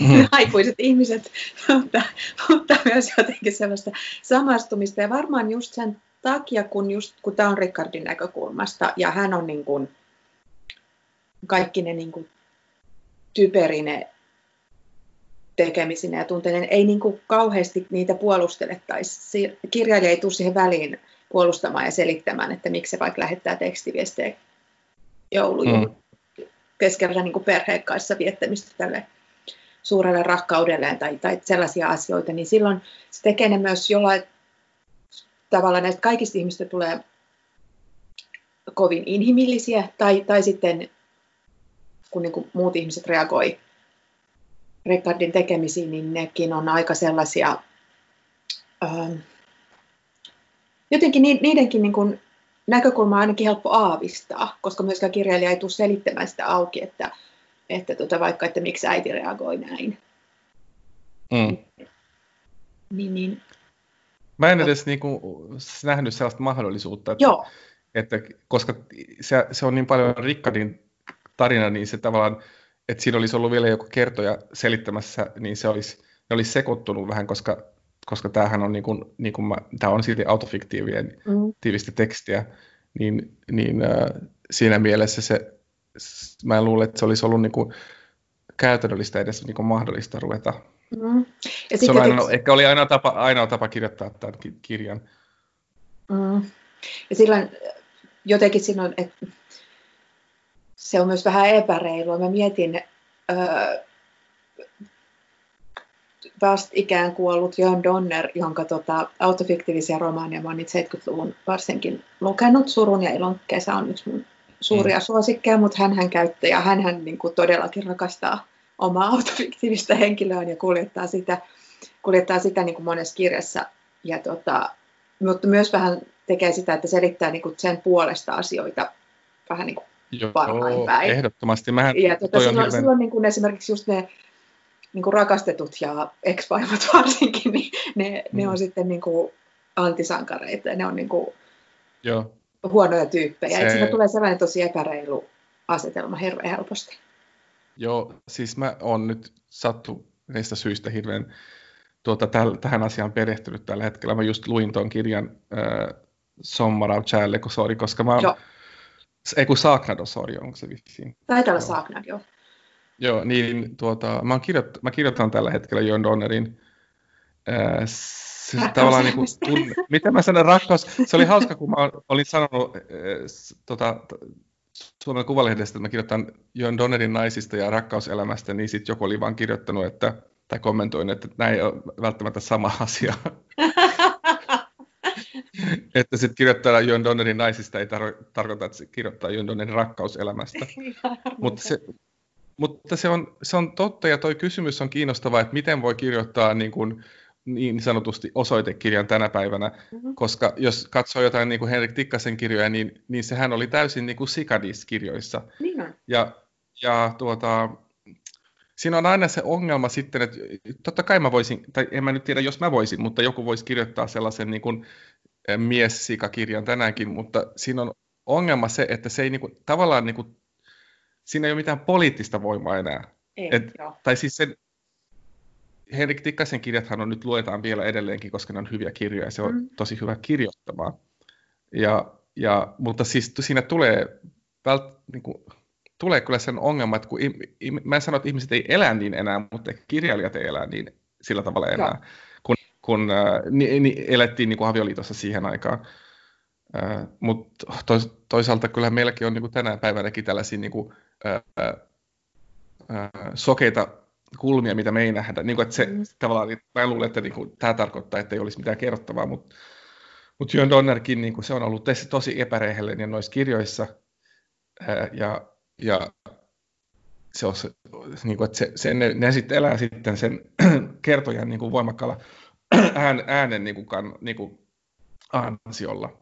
mm. aikuiset ihmiset, mutta, mutta myös jotenkin sellaista samastumista. Ja varmaan just sen takia, kun, just, kun tämä on Rickardin näkökulmasta ja hän on niin kuin, kaikki ne niin kuin, typerine tekemisine ja tunteinen, ei niin kuin kauheasti niitä puolustele, tai kirjailija ei tule siihen väliin puolustamaan ja selittämään, että miksi se vaikka lähettää tekstiviestejä joulujuhlan mm. keskellä niin perheen kanssa viettämistä tälle suurelle rakkaudelleen tai, tai sellaisia asioita, niin silloin se tekee ne myös jollain tavalla näistä kaikista ihmistä tulee kovin inhimillisiä, tai, tai sitten kun niin kuin muut ihmiset reagoi Rickardin tekemisiin, niin nekin on aika sellaisia, ähm, jotenkin niidenkin niin kuin näkökulma on ainakin helppo aavistaa, koska myöskään kirjailija ei tule selittämään sitä auki, että, että tota, vaikka, että miksi äiti reagoi näin. Mm. Niin, niin. Mä en edes niinku nähnyt sellaista mahdollisuutta, että, Joo. että koska se, se on niin paljon Rickardin tarina, niin se tavallaan, että siinä olisi ollut vielä joku kertoja selittämässä, niin se olisi, ne olisi sekoittunut vähän, koska, koska tämähän on, niin kuin, niin kuin mä, tämä on silti autofiktiivien mm. tiivistä tekstiä, niin, niin äh, siinä mielessä se, mä en luule, että se olisi ollut niin kuin käytännöllistä edes niin kuin mahdollista ruveta. Mm. Ja se on ainoa, ehkä oli ainoa tapa, ainoa tapa kirjoittaa tämän kirjan. Mm. Ja silloin jotenkin silloin, että se on myös vähän epäreilua. Mä mietin, öö, ikään kuollut John Donner, jonka tota, autofiktiivisia romaaneja mä oon 70-luvun varsinkin lukenut. Surun ja ilon kesä on yksi mun suuria mm. suosikkeja, mutta hän hän käyttää ja hän, hän niin kuin todellakin rakastaa omaa autofiktiivistä henkilöään ja kuljettaa sitä, kuljettaa sitä niin kuin monessa kirjassa. Ja tota, mutta myös vähän tekee sitä, että selittää niin kuin sen puolesta asioita vähän niin kuin Joo, parhain päin. ehdottomasti. Mähän, ja tota, silloin, hirveän... silloin niin kuin esimerkiksi just ne niin kuin rakastetut ja ex varsinkin, niin ne, mm. ne on sitten niin kuin antisankareita ja ne on niin kuin Joo. huonoja tyyppejä. Se... Siitä tulee sellainen tosi epäreilu asetelma hirveän helposti. Joo, siis mä oon nyt sattu niistä syistä hirveän tuota, täl, tähän asiaan perehtynyt tällä hetkellä. Mä just luin tuon kirjan äh, Sommar av koska mä oon... Ei kun sorg, onko se vissiin? Taitaa olla Saknad, joo. Joo, niin tuota, mä, kirjoit, mä kirjoitan tällä hetkellä John Donnerin äh, se, tavallaan niin kuin, kun, miten mä sanon rakkaus, se oli hauska, kun mä olin sanonut äh, tota, Suomen Kuvalehdestä, että mä kirjoitan John Donnerin naisista ja rakkauselämästä, niin sitten joku oli vaan kirjoittanut, että, tai kommentoin, että näin ei ole välttämättä sama asia. että sitten kirjoittaa John Donnerin naisista ei tar- tarkoita, että se kirjoittaa John Donnerin rakkauselämästä. Mutta se, mutta se on, se on totta ja tuo kysymys on kiinnostava, että miten voi kirjoittaa niin, kuin, niin sanotusti osoitekirjan tänä päivänä, mm-hmm. koska jos katsoo jotain niin kuin Henrik Tikkasen kirjoja, niin, niin sehän oli täysin niin kuin sikadis-kirjoissa. Niin on. Ja, ja tuota, siinä on aina se ongelma sitten, että totta kai mä voisin, tai en mä nyt tiedä, jos mä voisin, mutta joku voisi kirjoittaa sellaisen niin kuin mies-sikakirjan tänäänkin, mutta siinä on ongelma se, että se ei niin kuin, tavallaan niin kuin siinä ei ole mitään poliittista voimaa enää. Ei, Et, tai siis sen, Henrik Tikkasen kirjathan on nyt luetaan vielä edelleenkin, koska ne on hyviä kirjoja ja se on mm. tosi hyvä kirjoittamaan. Ja, ja, mutta siis siinä tulee, vält, niin kuin, tulee kyllä sen ongelma, että kun, mä en sano, että ihmiset ei elä niin enää, mutta kirjailijat ei elä niin sillä tavalla enää, Joo. Kun, äh, ni, ni, elettiin niin kuin avioliitossa siihen aikaan. Äh, mutta tois, toisaalta kyllä meilläkin on niin kuin tänä päivänäkin tällaisia niin kuin, ää, ää, sokeita kulmia, mitä me ei nähdä. Niin kuin, että se, mm. tavallaan, niin mä luulen, että niin kuin, tämä tarkoittaa, että ei olisi mitään kerrottavaa, mutta, mutta John Donnerkin niin kuin, se on ollut tosi epärehellinen noissa kirjoissa. Ää, ja, ja se on niin kuin, että se, se, ne, ne sitten elää sitten sen kertojan niin kuin voimakkaalla ään, äänen niin kuin, kan, niin kuin ansiolla.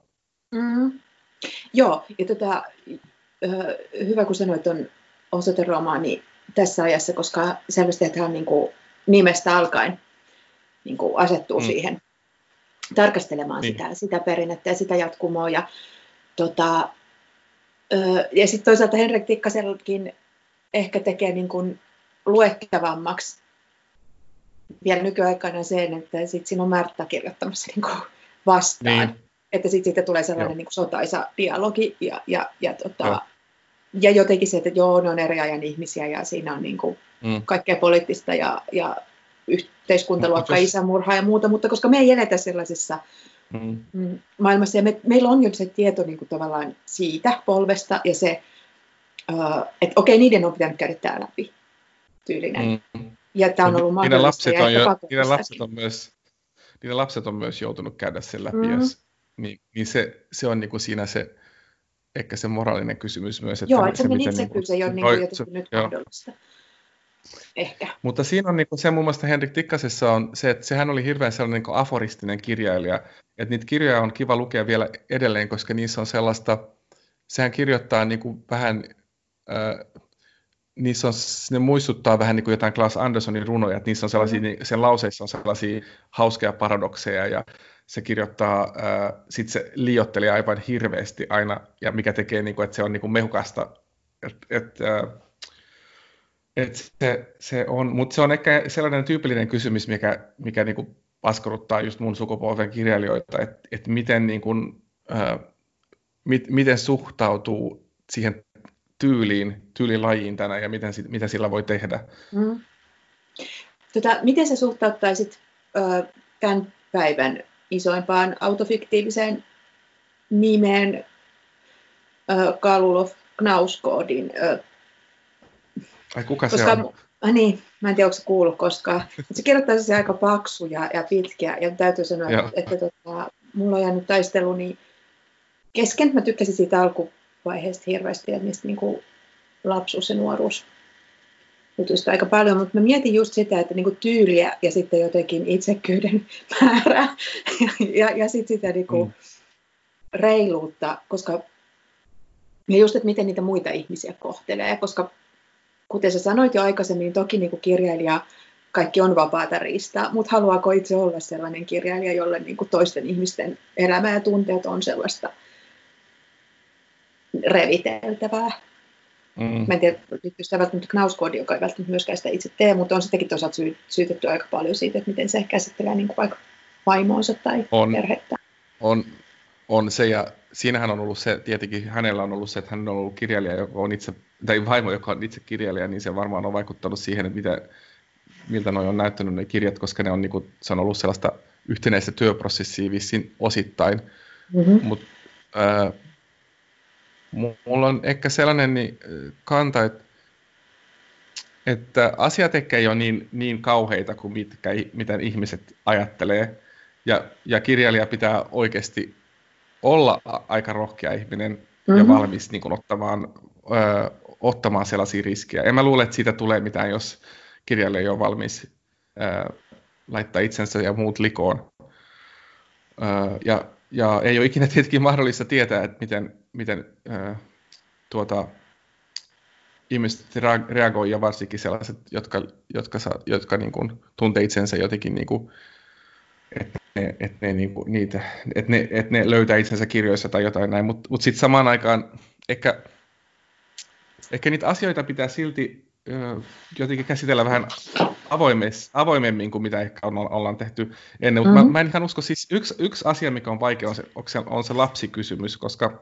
Mm. Joo, ja tota, hyvä kun sanoit on osoiteromaani tässä ajassa, koska selvästi, että hän niin kuin nimestä alkaen niin kuin asettuu mm. siihen tarkastelemaan niin. sitä, sitä perinnettä ja sitä jatkumoa. Ja, tota, ja sitten toisaalta Henrik Tikkasellakin ehkä tekee niin kuin luettavammaksi vielä nykyaikana sen, että sit siinä on Märttä kirjoittamassa niin kuin vastaan. Niin. Että sitten siitä tulee sellainen niin kuin sotaisa dialogi ja, ja, ja tota, ja jotenkin se, että joo, ne on eri ajan ihmisiä ja siinä on niin kuin mm. kaikkea poliittista ja, ja yhteiskuntaluokka, jos... isämurhaa ja muuta, mutta koska me ei eletä sellaisessa mm. mm. maailmassa ja me, meillä on jo se tieto niin kuin tavallaan siitä polvesta ja se, uh, että okei, niiden on pitänyt käydä tämä läpi tyylinen. Mm. Ja tämä on ollut mahdollista. Niiden lapset on, jo, niiden lapset on myös niiden lapset on myös joutunut käydä sen läpi, mm. ja, niin, niin se, se on niin kuin siinä se, ehkä se moraalinen kysymys myös. Että Joo, että se, miten, niin kuin, se ei ole niin kuin jotenkin nyt jo. mahdollista. Ehkä. Mutta siinä on niin kuin se muun muassa Henrik Tikkasessa on se, että sehän oli hirveän sellainen niin aforistinen kirjailija, että niitä kirjoja on kiva lukea vielä edelleen, koska niissä on sellaista, sehän kirjoittaa niin kuin vähän, äh, niissä on, ne muistuttaa vähän niin kuin jotain Klaas Andersonin runoja, että niissä on sellaisia, mm. sen lauseissa on sellaisia hauskoja paradokseja ja se kirjoittaa, äh, sitten se liottelee aivan hirveästi aina, ja mikä tekee, niin kuin, että se on niin kuin mehukasta, että et, äh, et se, se on, mutta se on ehkä sellainen tyypillinen kysymys, mikä, mikä niin kuin paskoruttaa just mun sukupolven kirjailijoita, että et miten, niin kuin, äh, mit, miten suhtautuu siihen tyyliin, tyylilajiin tänään ja miten, mitä sillä voi tehdä. Mm. Tota, miten sä suhtauttaisit äh, tämän päivän isoimpaan autofiktiiviseen nimeen äh, Kalulov Knauskoodin. Äh, Ai kuka koska, se on? Äh, niin, mä en tiedä, onko se kuullut koskaan. se kirjoittaa se aika paksuja ja pitkiä, ja täytyy sanoa, että, että tota, mulla on jäänyt taisteluni kesken. Mä tykkäsin siitä alkuvaiheesta hirveästi, että niistä niin kuin lapsuus ja nuoruus jutuista aika paljon, mutta mä mietin just sitä, että niinku tyyliä ja sitten jotenkin itsekyyden määrää ja, ja, ja sitten sitä niinku mm. reiluutta, koska ja just, että miten niitä muita ihmisiä kohtelee, koska kuten sä sanoit jo aikaisemmin, niin toki niinku kirjailija kaikki on vapaata riistaa, mutta haluaako itse olla sellainen kirjailija, jolle niinku toisten ihmisten elämä ja tunteet on sellaista reviteltävää? Mm. Mä en tiedä, liittyy sitä välttämättä Knauskoodi, joka ei välttämättä myöskään sitä itse tee, mutta on sitäkin toisaalta sy- syytetty aika paljon siitä, että miten se käsittelee niin kuin vaikka vaimoonsa tai on, perhettä. On, on se, ja siinähän on ollut se, tietenkin hänellä on ollut se, että hän on ollut kirjailija, joka on itse, tai vaimo, joka on itse kirjailija, niin se varmaan on vaikuttanut siihen, että mitä, miltä noi on näyttänyt ne kirjat, koska ne on, niin kuin, se on ollut sellaista yhtenäistä työprosessia vissiin osittain. Mm-hmm. Mutta äh, mulla on ehkä sellainen niin, kanta, että, että asiat ehkä ei ole niin, niin kauheita kuin mitkä, miten ihmiset ajattelee. Ja, ja kirjailija pitää oikeasti olla aika rohkea ihminen mm-hmm. ja valmis niin kuin, ottamaan, ö, ottamaan sellaisia riskejä. En mä luule, että siitä tulee mitään, jos kirjailija ei ole valmis ö, laittaa itsensä ja muut likoon. Ö, ja, ja ei ole ikinä tietenkin mahdollista tietää, että miten, miten ö, tuota, ihmiset reagoi, ja varsinkin sellaiset, jotka, jotka, jotka niin kuin, tuntee itsensä jotenkin, niin kuin, että ne, että ne, niin kuin, niitä, että ne, että ne löytää itsensä kirjoissa tai jotain näin, mutta mut sitten samaan aikaan ehkä, ehkä niitä asioita pitää silti ö, jotenkin käsitellä vähän avoimemmin kuin mitä ehkä on, ollaan tehty ennen, mutta mm-hmm. mä, mä en ihan usko, siis yksi, yksi asia, mikä on vaikea, on se, on se lapsikysymys, koska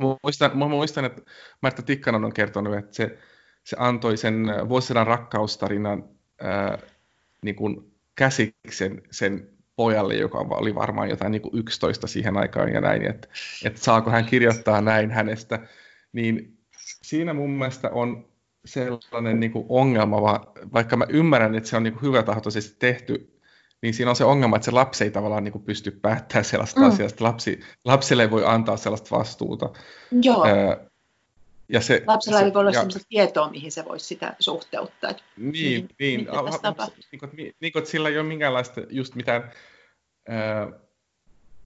Muistan, muistan, että Martta Tikkanen on kertonut, että se, se antoi sen vuosisadan rakkaustarinan ää, niin kuin käsiksen sen pojalle, joka oli varmaan jotain niin kuin 11 siihen aikaan ja näin, että, että saako hän kirjoittaa näin hänestä, niin siinä mun mielestä on sellainen niin kuin ongelma, vaikka mä ymmärrän, että se on niin kuin hyvätahtoisesti tehty, niin siinä on se ongelma, että se lapsi ei tavallaan niin kuin pysty päättämään sellaista mm. asiasta. Lapsi, lapselle ei voi antaa sellaista vastuuta. Joo. Öö, ja se, Lapsella se, ei voi olla ja, sellaista tietoa, mihin se voisi sitä suhteuttaa. Että niin, niin. niin, niin, kuin, niin, niin kuin, sillä ei ole minkäänlaista just mitään öö,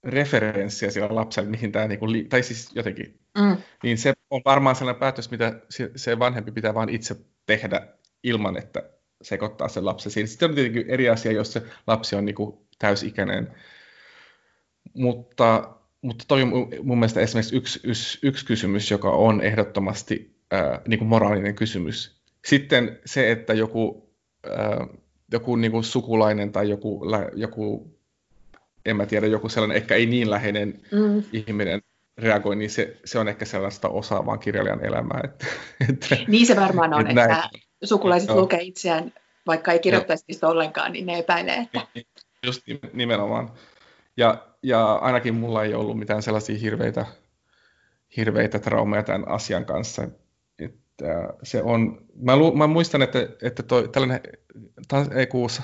referenssiä sillä lapsella, mihin tämä, niin kuin, tai siis jotenkin, mm. niin se on varmaan sellainen päätös, mitä se, se vanhempi pitää vain itse tehdä ilman, että sekoittaa sen lapsen siinä. Sitten on tietenkin eri asia, jos se lapsi on niin kuin täysikäinen. Mutta, mutta toi on mun mielestä esimerkiksi yksi, yksi, yksi kysymys, joka on ehdottomasti ää, niin kuin moraalinen kysymys. Sitten se, että joku, ää, joku niin kuin sukulainen tai joku, joku, en mä tiedä, joku sellainen ehkä ei niin läheinen mm. ihminen reagoi, niin se, se on ehkä sellaista osaavaa kirjailijan elämää. Että, että, niin se varmaan on, että, että sukulaiset Joo. lukee itseään, vaikka ei kirjoittaisi niistä ollenkaan, niin ne epäilee, että... Niin, niin, just nimenomaan. Ja, ja ainakin mulla ei ollut mitään sellaisia hirveitä, hirveitä traumeja tämän asian kanssa. Että se on, mä, lu, mä muistan, että, että toi, tällainen ei kuussa,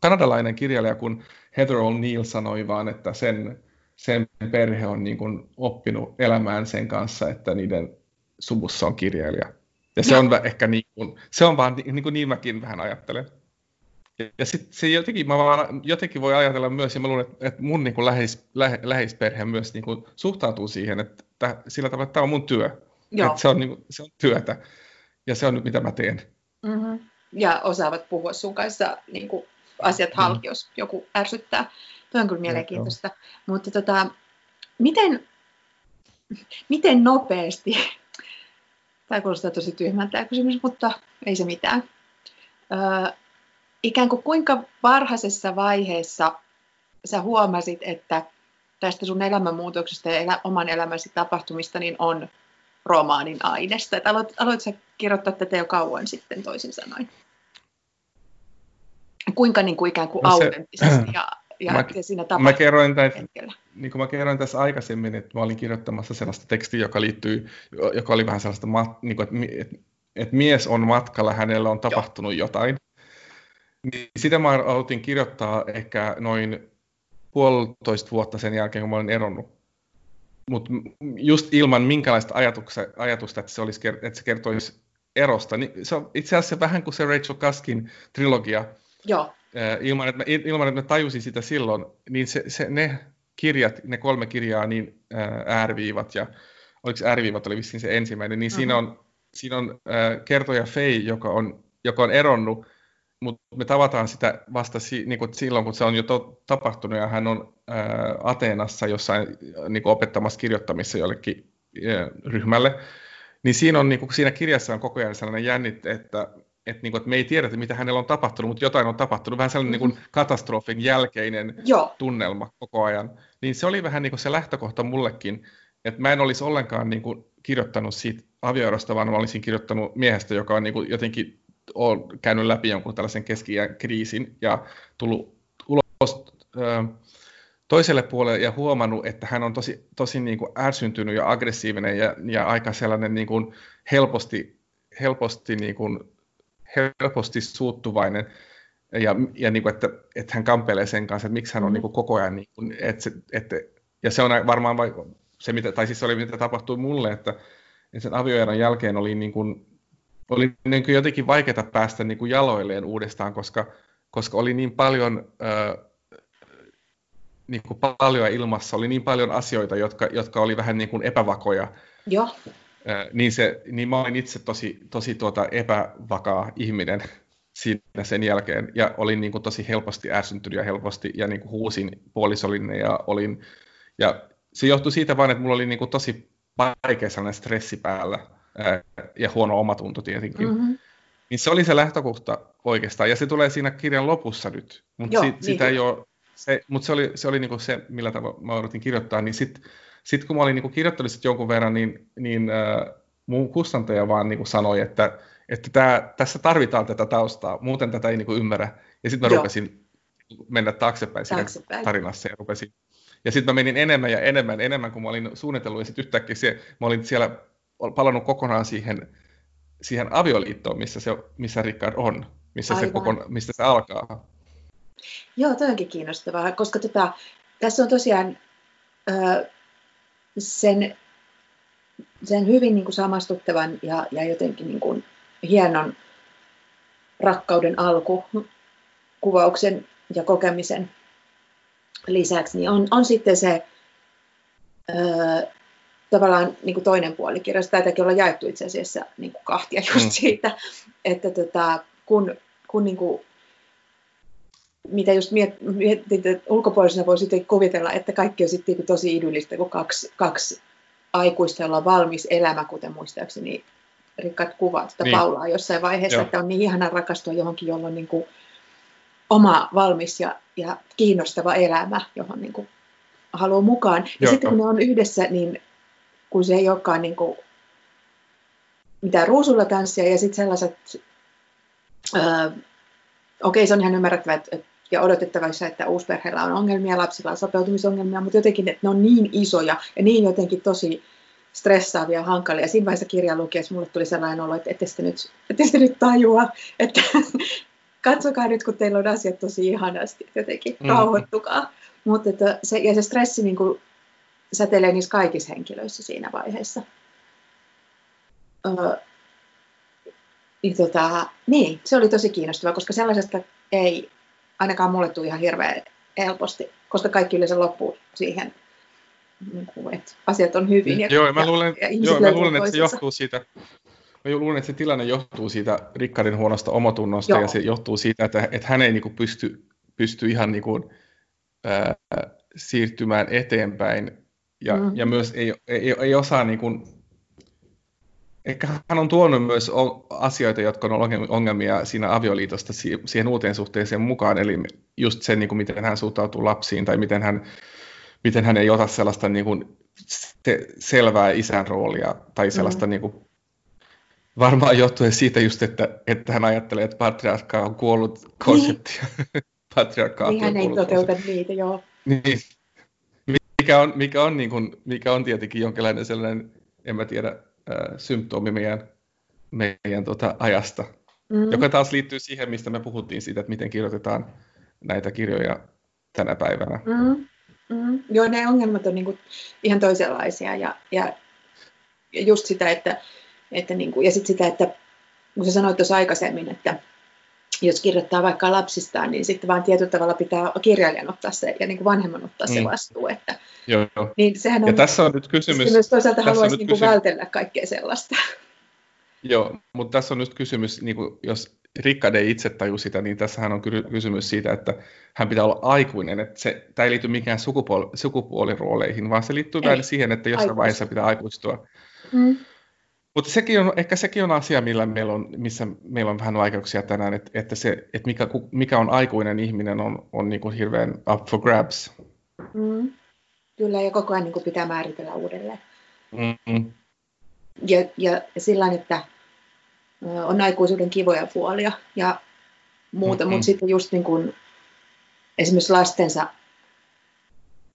kanadalainen kirjailija kun Heather O'Neill sanoi vaan, että sen, sen perhe on niin kuin oppinut elämään sen kanssa, että niiden suvussa on kirjailija. Ja se on ehkä niin kuin, se on vaan niin, kuin niin mäkin vähän ajattelen. Ja sitten se jotenkin, mä vaan, jotenkin voi ajatella myös, ja mä luulen, että, että mun niin kuin läheis, lähe, läheisperhe myös niin kuin suhtautuu siihen, että täh, sillä tavalla, että tämä on mun työ. Joo. Että se, on, niin kuin, se on työtä, ja se on nyt mitä mä teen. Mm-hmm. Ja osaavat puhua sun kanssa niin kuin asiat mm. halki, jos joku ärsyttää. Tuo on kyllä mielenkiintoista. Ja, Mutta tota, miten, miten nopeasti Tämä kuulostaa tosi tyhmältä tämä kysymys, mutta ei se mitään. Öö, ikään kuin kuinka varhaisessa vaiheessa sä huomasit, että tästä sun elämänmuutoksesta ja elä, oman elämäsi tapahtumista niin on romaanin aineesta. Aloit, aloit sä kirjoittaa tätä jo kauan sitten toisin sanoen? Kuinka niin kuin ikään kuin no se, autenttisesti ja ja mä, siinä mä kerroin, tässä, niin kuin mä kerroin tässä aikaisemmin, että mä olin kirjoittamassa sellaista tekstiä, joka liittyy, joka oli vähän sellaista, niin kuin, että, että, että mies on matkalla, hänellä on tapahtunut Joo. jotain. Niin sitä mä aloitin kirjoittaa ehkä noin puolitoista vuotta sen jälkeen, kun mä olin eronnut. Mutta just ilman minkälaista ajatusta, että se, olisi, että se kertoisi erosta. Niin se on itse asiassa vähän kuin se Rachel Kaskin trilogia. Joo ilman, että mä, ilman, että mä tajusin sitä silloin, niin se, se, ne kirjat, ne kolme kirjaa, niin ääriviivat ja oliko ääriviivat oli vissiin se ensimmäinen, niin uh-huh. siinä on, siinä on äh, kertoja Fei, joka on, joka on eronnut, mutta me tavataan sitä vasta si, niin kuin silloin, kun se on jo to, tapahtunut ja hän on äh, Ateenassa jossain niin kuin opettamassa kirjoittamissa jollekin äh, ryhmälle. niin siinä, on, niin kuin, siinä kirjassa on koko ajan sellainen jännite, että, että, niin kuin, että me ei tiedetä, mitä hänellä on tapahtunut, mutta jotain on tapahtunut. Vähän sellainen mm-hmm. niin kuin katastrofin jälkeinen Joo. tunnelma koko ajan. Niin se oli vähän niin kuin se lähtökohta mullekin, että mä en olisi ollenkaan niin kuin, kirjoittanut siitä avioerosta, vaan mä olisin kirjoittanut miehestä, joka on niin kuin, jotenkin on käynyt läpi jonkun tällaisen keski kriisin ja tullut ulos ö, toiselle puolelle ja huomannut, että hän on tosi, tosi niin kuin ärsyntynyt ja aggressiivinen ja, ja aika sellainen niin kuin helposti, helposti, niin kuin, helposti suuttuvainen. Ja, ja niin kuin, että, että hän kampelee sen kanssa, että miksi hän on mm. niin kuin koko ajan, niin kuin, että, se, että, ja se on varmaan se, mitä, tai siis se oli mitä tapahtui mulle, että, että sen avioeron jälkeen oli, niin kuin, oli niin kuin jotenkin vaikeaa päästä niin kuin jaloilleen uudestaan, koska, koska oli niin paljon... Äh, niin kuin paljon ilmassa, oli niin paljon asioita, jotka, jotka oli vähän niin kuin epävakoja. Joo. Niin, se, niin mä olin itse tosi, tosi tuota epävakaa ihminen siinä sen jälkeen, ja olin niin kuin tosi helposti ärsyntynyt ja helposti, ja niin kuin huusin puolisollinen, ja olin, ja se johtui siitä vain, että mulla oli niin kuin tosi vaikea sellainen stressi päällä, ää, ja huono omatunto tietenkin. Mm-hmm. Niin se oli se lähtökohta oikeastaan, ja se tulee siinä kirjan lopussa nyt, mutta si- niin sitä ei ole se, mutta se oli, se, oli niinku se, millä tavalla mä odotin kirjoittaa, niin sitten sit kun mä olin niinku kirjoittanut sit jonkun verran, niin, niin äh, mun kustantaja vaan niinku sanoi, että, että tää, tässä tarvitaan tätä taustaa, muuten tätä ei niinku ymmärrä. Ja sitten mä Joo. rupesin mennä taaksepäin, taaksepäin. siinä tarinassa ja rupesin. Ja sitten mä menin enemmän ja enemmän, enemmän kuin mä olin suunnitellut, ja sitten yhtäkkiä se, mä olin siellä palannut kokonaan siihen, siihen avioliittoon, missä, se, missä Rickard on, missä se, kokon, mistä se alkaa. Joo, toi onkin kiinnostavaa, koska tota, tässä on tosiaan ö, sen, sen hyvin niin kuin samastuttavan ja, ja jotenkin niin kuin hienon rakkauden alku kuvauksen ja kokemisen lisäksi, niin on, on sitten se ö, tavallaan niin kuin toinen puoli kirjasta. Tätäkin olla jaettu itse asiassa niin kuin kahtia just mm. siitä, että tota, kun, kun niin kuin mitä just mietin, että ulkopuolisena voi sitten kuvitella, että kaikki on sitten tosi idyllistä, kun kaksi, kaksi aikuista, jolla on valmis elämä, kuten muistaakseni rikkaat kuvat sitä niin. Paulaa jossain vaiheessa, Joo. että on niin ihana rakastua johonkin, jolla on niin kuin oma valmis ja, ja kiinnostava elämä, johon niin kuin haluaa mukaan. Ja Joo. sitten kun ne on yhdessä, niin kun se ei olekaan niin kuin mitään ruusulla tanssia ja sitten sellaiset, öö, okei se on ihan ymmärrettävää, että ja odotettavissa, että uusperheellä on ongelmia, lapsilla on sopeutumisongelmia, mutta jotenkin että ne on niin isoja ja niin jotenkin tosi stressaavia ja hankalia. Ja siinä vaiheessa kirjan lukiessa mulle tuli sellainen olo, että ette nyt, ette sitten nyt tajua, että katsokaa nyt, kun teillä on asiat tosi ihanasti, jotenkin mm. rauhoittukaa. Mutta että se, ja se stressi niin kuin säteilee niissä kaikissa henkilöissä siinä vaiheessa. Öö, niin, tota, niin, se oli tosi kiinnostavaa, koska sellaisesta ei ainakaan mulle tuli ihan hirveän helposti, koska kaikki yleensä loppuu siihen, niin että asiat on hyvin. Ja, joo, mä luulen, ja joo, mä luulen että se johtuu siitä, Mä luulen, että se tilanne johtuu siitä Rickardin huonosta omatunnosta Joo. ja se johtuu siitä, että, että hän ei niin kuin pysty, pysty ihan niin kuin, ää, siirtymään eteenpäin ja, mm. ja myös ei, ei, ei osaa niin kuin, Ehkä hän on tuonut myös asioita, jotka on ongelmia siinä avioliitosta siihen uuteen suhteeseen mukaan, eli just se, niin kuin miten hän suhtautuu lapsiin tai miten hän, miten hän ei ota sellaista niin kuin, se, selvää isän roolia tai sellaista mm. niin kuin, varmaan johtuen siitä just, että, että hän ajattelee, että patriarkka on kuollut konsepti. Niin. patriarkkaat niin hän ei toteuta konsepti. niitä, joo. Niin. Mikä on, mikä on, niin kuin, mikä on tietenkin jonkinlainen sellainen, en mä tiedä, symptomi meidän, tota, ajasta, mm. joka taas liittyy siihen, mistä me puhuttiin siitä, että miten kirjoitetaan näitä kirjoja tänä päivänä. Mm. Mm. Joo, ne ongelmat on niinku ihan toisenlaisia ja, ja, ja just sitä, että, että niinku, ja sitten sitä, että kun sä sanoit tuossa aikaisemmin, että jos kirjoittaa vaikka lapsistaan, niin sitten vaan tietyllä tavalla pitää kirjailijan ottaa se ja niin kuin vanhemman ottaa se mm. vastuu. Että, Joo. Niin sehän on, ja tässä on nyt kysymys... Myös toisaalta haluaisi niin kuin vältellä kaikkea sellaista. Joo, mutta tässä on nyt kysymys, niin kuin jos Rickard ei itse taju sitä, niin tässähän on kysymys siitä, että hän pitää olla aikuinen. Että se, tämä ei liity mikään sukupuoli, sukupuolirooleihin, vaan se liittyy vähän siihen, että jossain Aikuista. vaiheessa pitää aikuistua. Mm. Mutta sekin on, ehkä sekin on asia, millä meillä on, missä meillä on vähän vaikeuksia tänään, että, että, se, että mikä, mikä on aikuinen ihminen on, on niin kuin hirveän up for grabs. Mm. Kyllä, ja koko ajan niin kuin pitää määritellä uudelleen. Mm-hmm. Ja, ja sillä että on aikuisuuden kivoja puolia ja muuta, mm-hmm. mutta sitten just niin kuin, esimerkiksi lastensa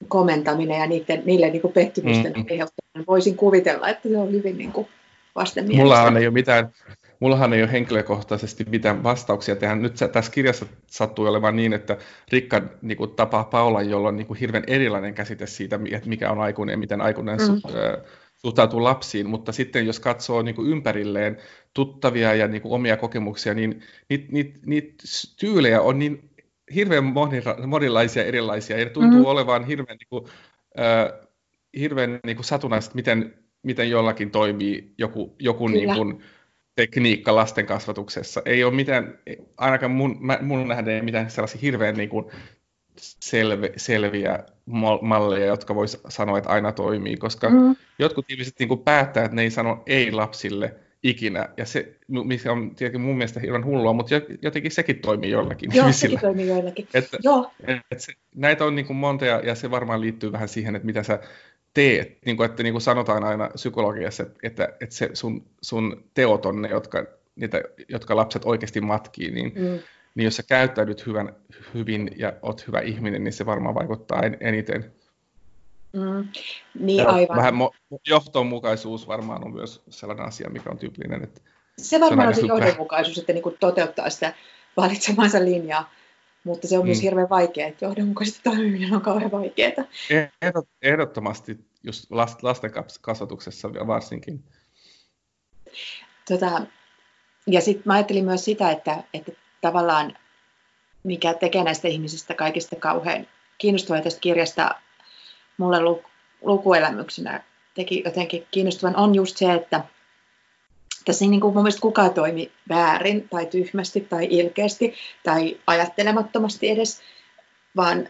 komentaminen ja niiden, niille niin kuin pettymysten mm-hmm. aiheuttaminen, voisin kuvitella, että se on hyvin niin kuin vastenmielistä. Mullahan ei ole mitään, mullahan ei ole henkilökohtaisesti mitään vastauksia tähän. Nyt tässä kirjassa sattuu olemaan niin, että Rikka niin kuin, tapaa Paula, jolla on niin kuin, hirveän erilainen käsite siitä, että mikä on aikuinen ja miten aikuinen mm. su, äh, suhtautuu lapsiin, mutta sitten jos katsoo niin kuin, ympärilleen tuttavia ja niin kuin, omia kokemuksia, niin niitä niit, niit tyylejä on niin hirveän monilaisia erilaisia, ja tuntuu mm. olevan hirveän, niin kuin, äh, hirveän niin kuin satunnaista, miten miten jollakin toimii joku, joku niin kuin tekniikka lasten kasvatuksessa. Ei ole mitään, ainakaan mun, mun nähden mitään sellaisia hirveän niin kuin selve, selviä malleja, jotka voisi sanoa, että aina toimii, koska mm. jotkut ihmiset niin kuin päättää, että ne ei sano ei lapsille ikinä, ja se, mikä on tietenkin mun mielestä hirveän hullua, mutta jotenkin sekin toimii joillakin Joo, ihmisillä. sekin toimii joillakin. Että, Joo. Että se, näitä on niin kuin monta, ja, ja se varmaan liittyy vähän siihen, että mitä sä teet, niin kuin, että niin kuin sanotaan aina psykologiassa, että, että, että se sun, sun teot on ne, jotka, niitä, jotka lapset oikeasti matkii, niin, mm. niin jos sä käyttäydyt hyvän, hyvin ja oot hyvä ihminen, niin se varmaan vaikuttaa en, eniten. Mm. Niin, aivan. Vähän mo- johtomukaisuus varmaan on myös sellainen asia, mikä on tyypillinen. Että se varmaan on se johdonmukaisuus, että niin kuin toteuttaa sitä valitsemansa linjaa. Mutta se on mm. myös hirveän vaikeaa, että johdonmukaisesti toimiminen on kauhean vaikeaa. Ehdottomasti just lasten kasvatuksessa varsinkin. Tota, ja sitten mä ajattelin myös sitä, että, että tavallaan mikä tekee näistä ihmisistä kaikista kauhean kiinnostavaa tästä kirjasta mulle lukuelämyksenä teki jotenkin kiinnostavan on just se, että tässä ei niin kuin mun mielestä kukaan toimi väärin tai tyhmästi tai ilkeästi tai ajattelemattomasti edes, vaan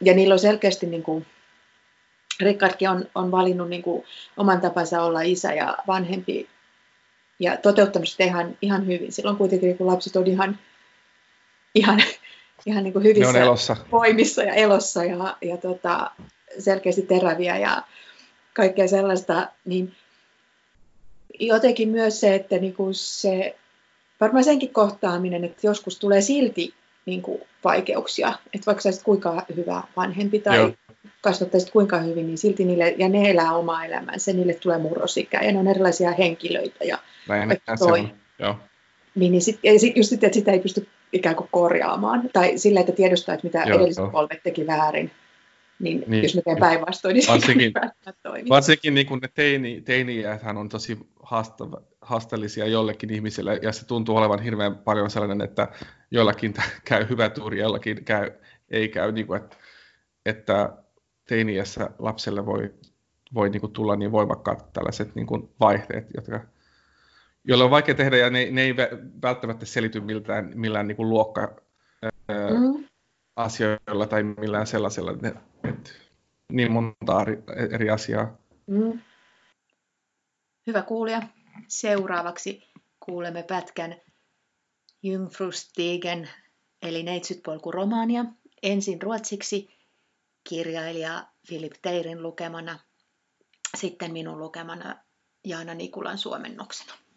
ja niillä on selkeästi, niin kuin, Rickardkin on, on valinnut niin kuin, oman tapansa olla isä ja vanhempi ja toteuttanut sitä ihan, ihan hyvin. Silloin kuitenkin niin lapset on ihan, ihan, ihan niin kuin hyvissä elossa. voimissa ja elossa ja, ja tota, selkeästi teräviä ja kaikkea sellaista, niin jotenkin myös se, että niin kuin se, varmaan senkin kohtaaminen, että joskus tulee silti niin kuin vaikeuksia, että vaikka sä kuinka hyvä vanhempi tai Joo. kasvattaisit kuinka hyvin, niin silti niille, ja ne elää omaa elämänsä, niille tulee murrosikä, ja ne on erilaisia henkilöitä. Ja Näin, toi. Joo. Niin, niin sit, ja sit, just sitten, että sitä ei pysty ikään kuin korjaamaan, tai sillä, että tiedostaa, että mitä edelliset polvet teki väärin, niin, niin jos mä teen päinvastoin, niin varsinkin, se Varsinkin niin kuin ne teini, teiniähän on tosi haastava, haasteellisia jollekin ihmisille, ja se tuntuu olevan hirveän paljon sellainen, että joillakin käy hyvä tuuri, joillakin käy, ei käy, niin kuin, että, että teiniässä lapselle voi, voi niin kuin tulla niin voimakkaat tällaiset niin kuin vaihteet, jotka, joilla on vaikea tehdä, ja ne, ne ei välttämättä selity miltään, millään niin kuin luokka, mm. Asioilla tai millään sellaisella. Ne, et, niin monta eri asiaa. Mm. Hyvä kuulija. Seuraavaksi kuulemme pätkän Jungfrustigen eli Neitsytpolku romaania. Ensin ruotsiksi kirjailija Philip Teirin lukemana, sitten minun lukemana Jaana Nikulan suomennoksena.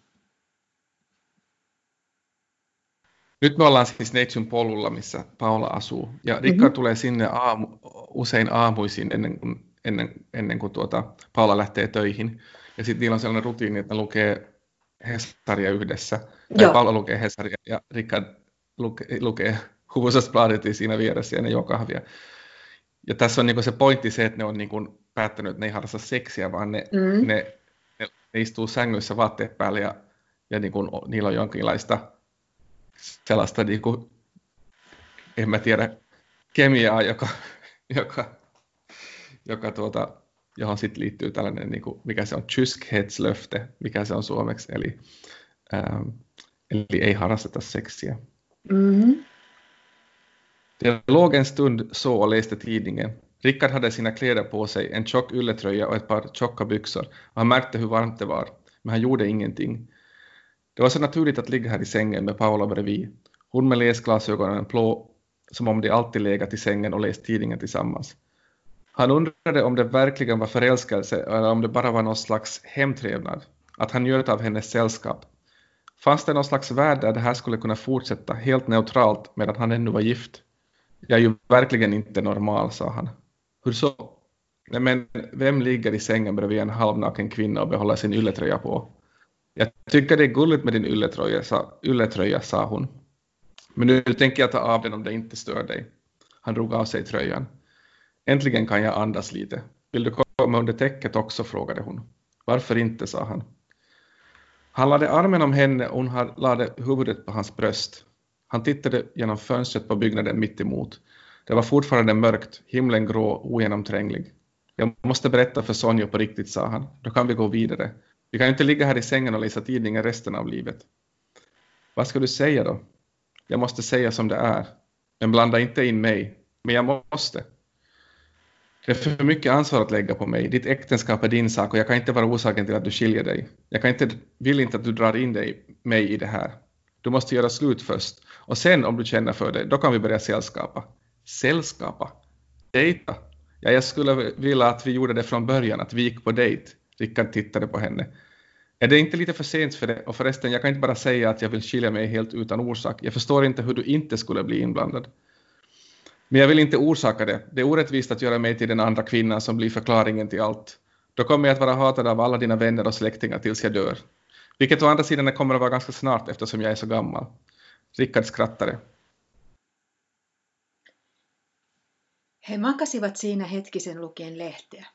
Nyt me ollaan siis Neitsyn polulla, missä Paula asuu. Ja Rikka mm-hmm. tulee sinne aamu, usein aamuisin ennen kuin, ennen, ennen kuin tuota, Paula lähtee töihin. Ja sitten niillä on sellainen rutiini, että ne lukee Hesaria yhdessä. Tai Joo. Paula lukee Hesaria ja Rikka lukee, lukee Hufvudstadsbladetia siinä vieressä ja ne juo kahvia. Ja tässä on niinku se pointti se, että ne on niinku päättänyt, että ne ei harrasta seksiä, vaan ne, mm. ne, ne, ne istuu sängyssä vaatteet päälle ja, ja niinku, niillä on jonkinlaista sellaista, niin kuin, en mä tiedä, kemiaa, joka, joka, joka tuota, johon sitten liittyy tällainen, niin kuin, mikä se on, Tyskhedslöfte, mikä se on suomeksi, eli, ähm, eli ei harrasteta seksiä. Mm-hmm. Det låg en stund så och läste tidningen. Rickard hade sina kläder på sig, en tjock ylletröja och ett par tjocka byxor han märkte hur varmt det var, men han gjorde ingenting. Det var så naturligt att ligga här i sängen med Paula bredvid, hon med läsglasögonen blå som om de alltid legat i sängen och läst tidningen tillsammans. Han undrade om det verkligen var förälskelse eller om det bara var någon slags hemtrevnad, att han njöt av hennes sällskap. Fanns det någon slags värld där det här skulle kunna fortsätta helt neutralt medan han ännu var gift? Jag är ju verkligen inte normal, sa han. Hur så? Nej, men vem ligger i sängen bredvid en halvnaken kvinna och behåller sin ylletröja på? Jag tycker det är gulligt med din ylletröja, sa, ylletröja, sa hon. Men nu tänker jag ta av den om det inte stör dig. Han drog av sig tröjan. Äntligen kan jag andas lite. Vill du komma under täcket också? frågade hon. Varför inte, sa han. Han lade armen om henne och hon lade huvudet på hans bröst. Han tittade genom fönstret på byggnaden mitt emot. Det var fortfarande mörkt, himlen grå, ogenomtränglig. Jag måste berätta för Sonja på riktigt, sa han. Då kan vi gå vidare. Vi kan ju inte ligga här i sängen och läsa tidningen resten av livet. Vad ska du säga då? Jag måste säga som det är. Men blanda inte in mig. Men jag måste. Det är för mycket ansvar att lägga på mig. Ditt äktenskap är din sak och jag kan inte vara orsaken till att du skiljer dig. Jag kan inte, vill inte att du drar in dig, mig i det här. Du måste göra slut först. Och sen om du känner för det, då kan vi börja sällskapa. Sällskapa? Dejta? Ja, jag skulle vilja att vi gjorde det från början, att vi gick på dejt. Rickard tittade på henne. Är det inte lite för sent för det? Och förresten, jag kan inte bara säga att jag vill skilja mig helt utan orsak. Jag förstår inte hur du inte skulle bli inblandad. Men jag vill inte orsaka det. Det är orättvist att göra mig till den andra kvinnan som blir förklaringen till allt. Då kommer jag att vara hatad av alla dina vänner och släktingar tills jag dör. Vilket å andra sidan kommer att vara ganska snart eftersom jag är så gammal. Rickard skrattade. He makasivat siinä hetkisen lukien lehteä.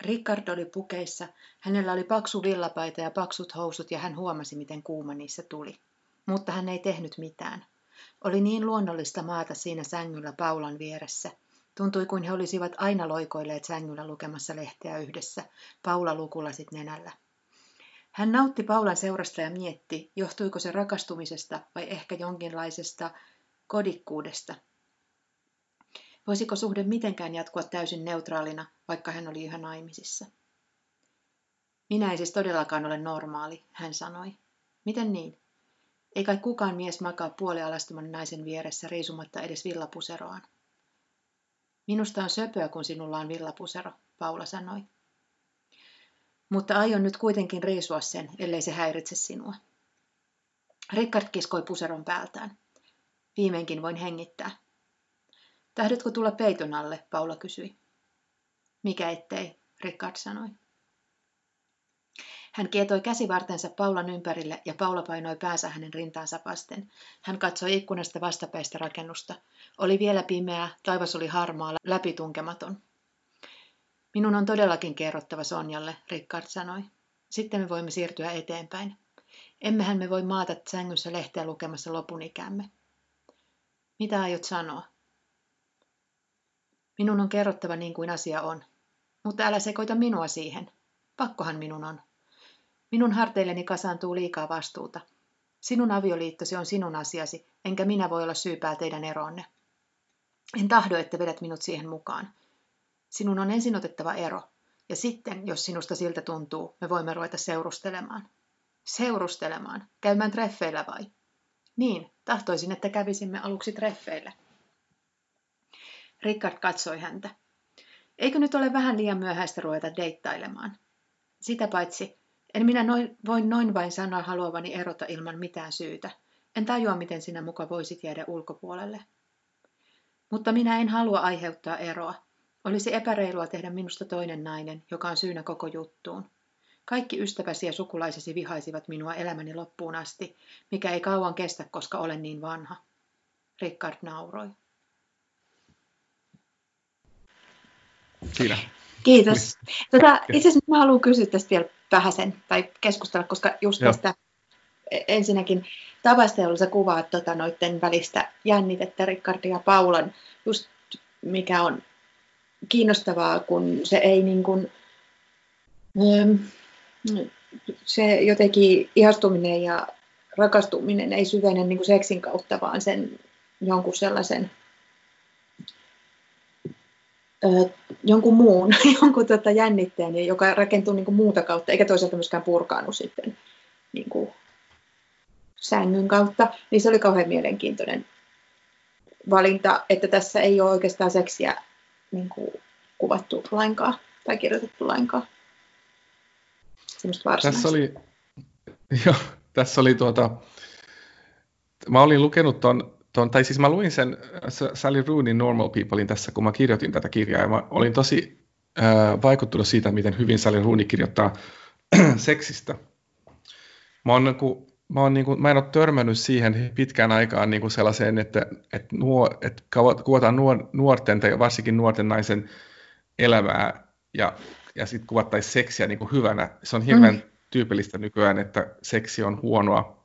Rickard oli pukeissa, hänellä oli paksu villapaita ja paksut housut ja hän huomasi, miten kuuma niissä tuli. Mutta hän ei tehnyt mitään. Oli niin luonnollista maata siinä sängyllä Paulan vieressä. Tuntui kuin he olisivat aina loikoilleet sängyllä lukemassa lehteä yhdessä, Paula lukulasit nenällä. Hän nautti Paulan seurasta ja mietti, johtuiko se rakastumisesta vai ehkä jonkinlaisesta kodikkuudesta. Voisiko suhde mitenkään jatkua täysin neutraalina, vaikka hän oli yhä naimisissa? Minä ei siis todellakaan ole normaali, hän sanoi. Miten niin? Ei kai kukaan mies makaa puolialastuman naisen vieressä riisumatta edes villapuseroaan. Minusta on söpöä, kun sinulla on villapusero, Paula sanoi. Mutta aion nyt kuitenkin riisua sen, ellei se häiritse sinua. Rickard kiskoi puseron päältään. Viimeinkin voin hengittää. Tahdotko tulla peiton alle, Paula kysyi. Mikä ettei, Rickard sanoi. Hän kietoi käsivartensa Paulan ympärille ja Paula painoi päänsä hänen rintaansa vasten. Hän katsoi ikkunasta vastapäistä rakennusta. Oli vielä pimeää, taivas oli harmaa, läpitunkematon. Minun on todellakin kerrottava Sonjalle, Rickard sanoi. Sitten me voimme siirtyä eteenpäin. Emmehän me voi maata sängyssä lehteä lukemassa lopun ikämme. Mitä aiot sanoa? Minun on kerrottava niin kuin asia on. Mutta älä sekoita minua siihen. Pakkohan minun on. Minun harteilleni kasaantuu liikaa vastuuta. Sinun avioliittosi on sinun asiasi, enkä minä voi olla syypää teidän eroonne. En tahdo, että vedät minut siihen mukaan. Sinun on ensin otettava ero, ja sitten, jos sinusta siltä tuntuu, me voimme ruveta seurustelemaan. Seurustelemaan? Käymään treffeillä vai? Niin, tahtoisin, että kävisimme aluksi treffeille. Rickard katsoi häntä. Eikö nyt ole vähän liian myöhäistä ruveta deittailemaan? Sitä paitsi, en minä noin, voi noin vain sanoa haluavani erota ilman mitään syytä. En tajua, miten sinä muka voisit jäädä ulkopuolelle. Mutta minä en halua aiheuttaa eroa. Olisi epäreilua tehdä minusta toinen nainen, joka on syynä koko juttuun. Kaikki ystäväsi ja sukulaisesi vihaisivat minua elämäni loppuun asti, mikä ei kauan kestä, koska olen niin vanha. Rickard nauroi. Siinä. Kiitos. Tota, itse asiassa mä haluan kysyä tästä vielä vähäsen tai keskustella, koska just Joo. tästä e, ensinnäkin tavasta, jolla sä kuvaat tota, noiden välistä jännitettä Rickardin ja Paulan, just mikä on kiinnostavaa, kun se ei niin kuin, se jotenkin ihastuminen ja rakastuminen ei syvene niin kuin seksin kautta, vaan sen jonkun sellaisen ö, jonkun muun, jonkun tota jännitteen, joka rakentuu niin kuin muuta kautta, eikä toisaalta myöskään purkaannu sitten niin kuin sängyn kautta, niin se oli kauhean mielenkiintoinen valinta, että tässä ei ole oikeastaan seksiä niin kuin, kuvattu lainkaan tai kirjoitettu lainkaan. Tässä oli, jo, tässä oli tuota, mä olin lukenut ton, ton, tai siis mä luin sen Sally Rooneyn Normal Peoplein tässä, kun mä kirjoitin tätä kirjaa, ja mä olin tosi äh, vaikuttunut siitä, miten hyvin Sally Rooney kirjoittaa seksistä. Mä oon niin kuin, mä, oon niin kuin, mä en ole törmännyt siihen pitkään aikaan niin kuin sellaiseen, että, että, nuor, että kuvataan nuor, nuorten tai varsinkin nuorten naisen elämää ja, ja sitten kuvattaisiin seksiä niin kuin hyvänä. Se on hirveän mm. tyypillistä nykyään, että seksi on huonoa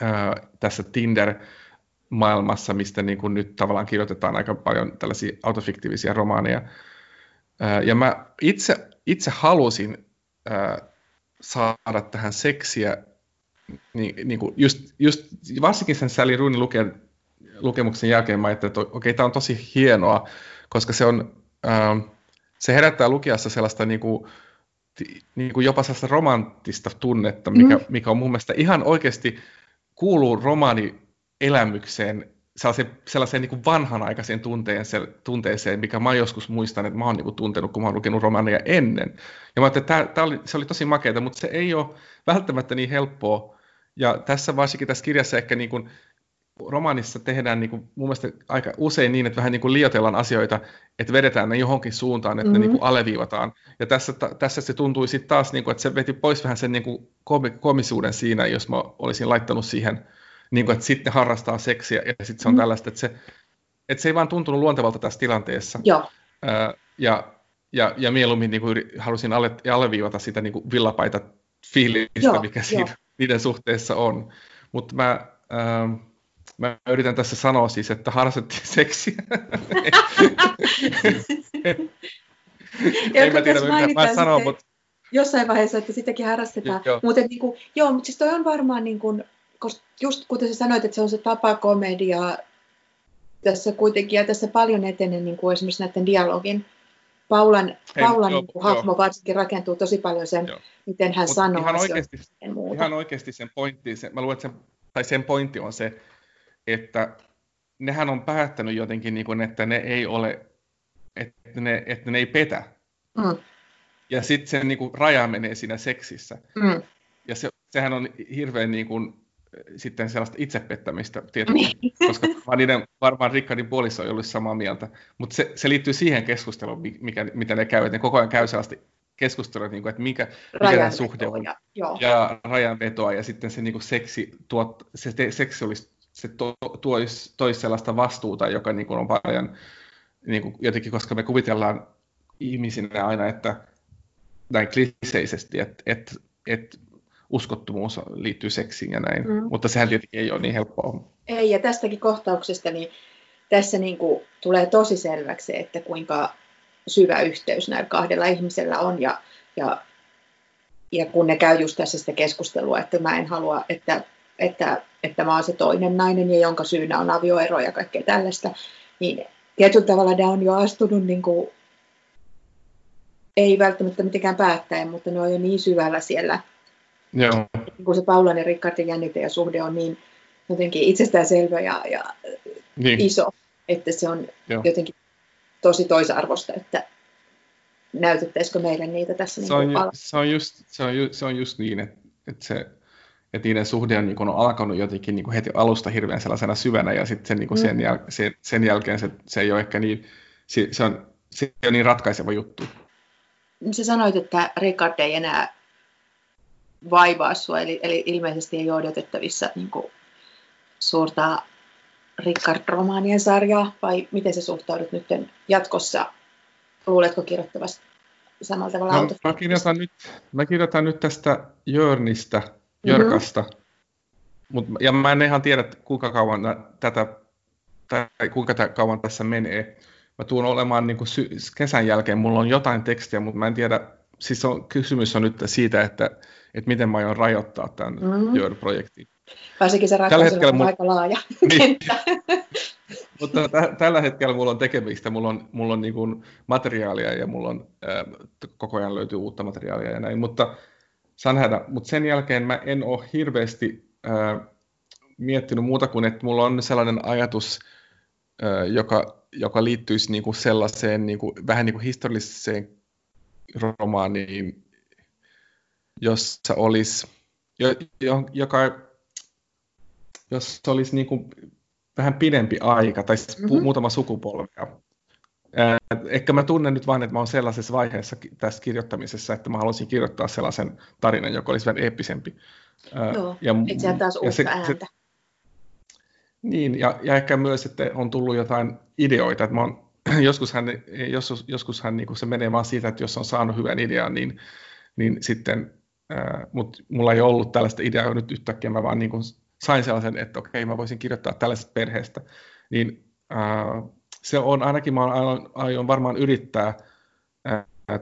ää, tässä Tinder-maailmassa, mistä niin kuin nyt tavallaan kirjoitetaan aika paljon tällaisia autofiktiivisia romaaneja. Ja mä itse, itse halusin saada tähän seksiä niin, niin kuin just, just, varsinkin sen Sally Rooney luken, lukemuksen jälkeen mä että okei, okay, tämä on tosi hienoa, koska se on, se herättää lukijassa sellaista niin kuin, niin kuin jopa sellaista romanttista tunnetta, mikä, mm. mikä on mun mielestä ihan oikeasti kuuluu romaani elämykseen, sellaiseen, sellaiseen niin kuin vanhanaikaiseen tunteeseen, tunteeseen, mikä mä joskus muistan, että mä oon niin kuin tuntenut, kun mä oon lukenut romaaneja ennen. Ja mä ajattelin, että tää, tää oli, se oli tosi makeata, mutta se ei ole välttämättä niin helppoa ja tässä varsinkin tässä kirjassa ehkä niin kuin romaanissa tehdään niin kuin, mun mielestä aika usein niin, että vähän niin kuin liioitellaan asioita, että vedetään ne johonkin suuntaan, että mm-hmm. ne niin kuin aleviivataan. Ja tässä, tässä se tuntui sitten taas, niin kuin, että se veti pois vähän sen niin kuin komisuuden siinä, jos mä olisin laittanut siihen, niin kuin, että sitten harrastaa seksiä ja sitten se on mm-hmm. tällaista, että se, että se ei vaan tuntunut luontevalta tässä tilanteessa. Joo. ja, ja, ja mieluummin niin kuin halusin alle, alleviivata sitä niin kuin villapaita fiilistä, Joo, mikä siinä niiden suhteessa on. Mutta mä, ähm, mä yritän tässä sanoa siis, että harrastettiin seksiä. Ei mä tiedä, mitä mä sanon, mutta... Jossain vaiheessa, että sitäkin harrastetaan. Joo. Mutta niin kuin, joo, mutta siis toi on varmaan, niin kuin, koska just kuten sä sanoit, että se on se tapa komedia tässä kuitenkin, ja tässä paljon etenee niin kuin esimerkiksi näiden dialogin Paulan, Hei, Paulan joo, niin hahmo joo. varsinkin rakentuu tosi paljon sen, joo. miten hän Mut sanoo ihan oikeasti, ihan oikeasti sen pointti, se, mä luulen, sen, tai sen pointti on se, että nehän on päättänyt jotenkin, niin kuin, että ne ei ole, että ne, että ne ei petä. Mm. Ja sitten se niin kuin, raja menee siinä seksissä. Mm. Ja se, sehän on hirveän niin kuin, sitten sellaista itsepettämistä tietysti, niin. koska vaan niiden, varmaan Rickardin puolissa on ollut samaa mieltä, mutta se, se liittyy siihen keskusteluun, mikä, mitä ne käyvät, ne koko ajan käy sellaista keskustelua, niin kuin, että mikä, mikä tämä suhde on, ja, ja rajanvetoa, ja sitten se niin kuin seksi, tuot, se te, seksi olisi, se to, toisi tois sellaista vastuuta, joka niin kuin on paljon, niin kuin jotenkin, koska me kuvitellaan ihmisinä aina, että näin kliseisesti, että, että, että uskottomuus liittyy seksiin ja näin, mm. mutta sehän tietenkin ei ole niin helppoa. Ei, ja tästäkin kohtauksesta niin tässä niin kuin tulee tosi selväksi että kuinka syvä yhteys näillä kahdella ihmisellä on, ja, ja, ja kun ne käy just tässä sitä keskustelua, että mä en halua, että, että, että mä oon se toinen nainen, ja jonka syynä on avioero ja kaikkea tällaista, niin tietyllä tavalla ne on jo astunut niin kuin, ei välttämättä mitenkään päättäen, mutta ne on jo niin syvällä siellä Joo. Kun se Paulan ja Rickardin jännite ja suhde on niin jotenkin itsestäänselvä ja, ja niin. iso, että se on Joo. jotenkin tosi toisarvosta, että näytettäisikö meille niitä tässä. Se, niin on, ju, se, on, just, se, on, ju, se on just niin, että, että, se, että niiden suhde on, niin kuin, on alkanut jotenkin niin kuin heti alusta hirveän sellaisena syvänä ja sitten sen, niin kuin mm. sen, jäl, sen, sen jälkeen se, se ei ole ehkä niin, se, se, on, se on niin ratkaiseva juttu. Sä sanoit, että Rickard ei enää vaivaa sua, eli, eli ilmeisesti ei ole odotettavissa niin kuin, suurta Rickard-romaanien sarjaa, vai miten se suhtaudut nyt jatkossa? Luuletko kirjoittavasti samalla tavalla no, mä, kirjoitan nyt, mä kirjoitan nyt tästä Jörnistä, Jörkasta, mm-hmm. Mut, ja mä en ihan tiedä, kuinka kauan tätä, tai kuinka kauan tässä menee. Mä tuun olemaan niin kuin sy- kesän jälkeen, mulla on jotain tekstiä, mutta mä en tiedä, siis on, kysymys on nyt siitä, että että miten mä aion rajoittaa tämän mm-hmm. Jör-projektin. Varsinkin se ratkaisu on mulla... aika laaja niin. mutta t- tällä hetkellä mulla on tekemistä, mulla on, mulla on niin kuin materiaalia ja mulla on, ää, koko ajan löytyy uutta materiaalia ja näin, mutta saan nähdä. Mutta sen jälkeen mä en ole hirveästi ää, miettinyt muuta kuin, että mulla on sellainen ajatus, ää, joka, joka liittyisi niin kuin sellaiseen niin kuin, vähän niin kuin historialliseen romaaniin, jossa olisi, jo, jo, joka, jossa olisi niin kuin vähän pidempi aika, tai mm-hmm. muutama sukupolvia. Ehkä mä tunnen nyt vain, että mä olen sellaisessa vaiheessa tässä kirjoittamisessa, että mä haluaisin kirjoittaa sellaisen tarinan, joka olisi vähän eeppisempi. Joo, ja, et taas uutta se, ääntä. Se, niin, ja, ja ehkä myös, että on tullut jotain ideoita, että mä oon, joskushan, joskus, joskushan niin se menee vaan siitä, että jos on saanut hyvän idean, niin, niin sitten, mutta mulla ei ollut tällaista ideaa nyt yhtäkkiä, mä vaan niin kuin sain sellaisen, että okei, mä voisin kirjoittaa tällaisesta perheestä, niin se on ainakin, mä aion, aion varmaan yrittää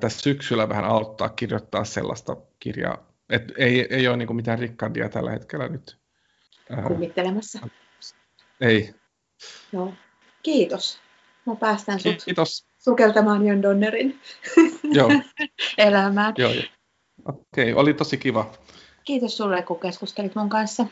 tässä syksyllä vähän aloittaa kirjoittaa sellaista kirjaa, että ei, ei ole niin kuin mitään rikkandia tällä hetkellä nyt. Kummittelemassa. Ei. Joo. Kiitos. Mä päästään sut Kiitos. sukeltamaan Jon Donnerin Joo. elämään. Joo. Okei, okay, oli tosi kiva. Kiitos sulle, kun keskustelit mun kanssa.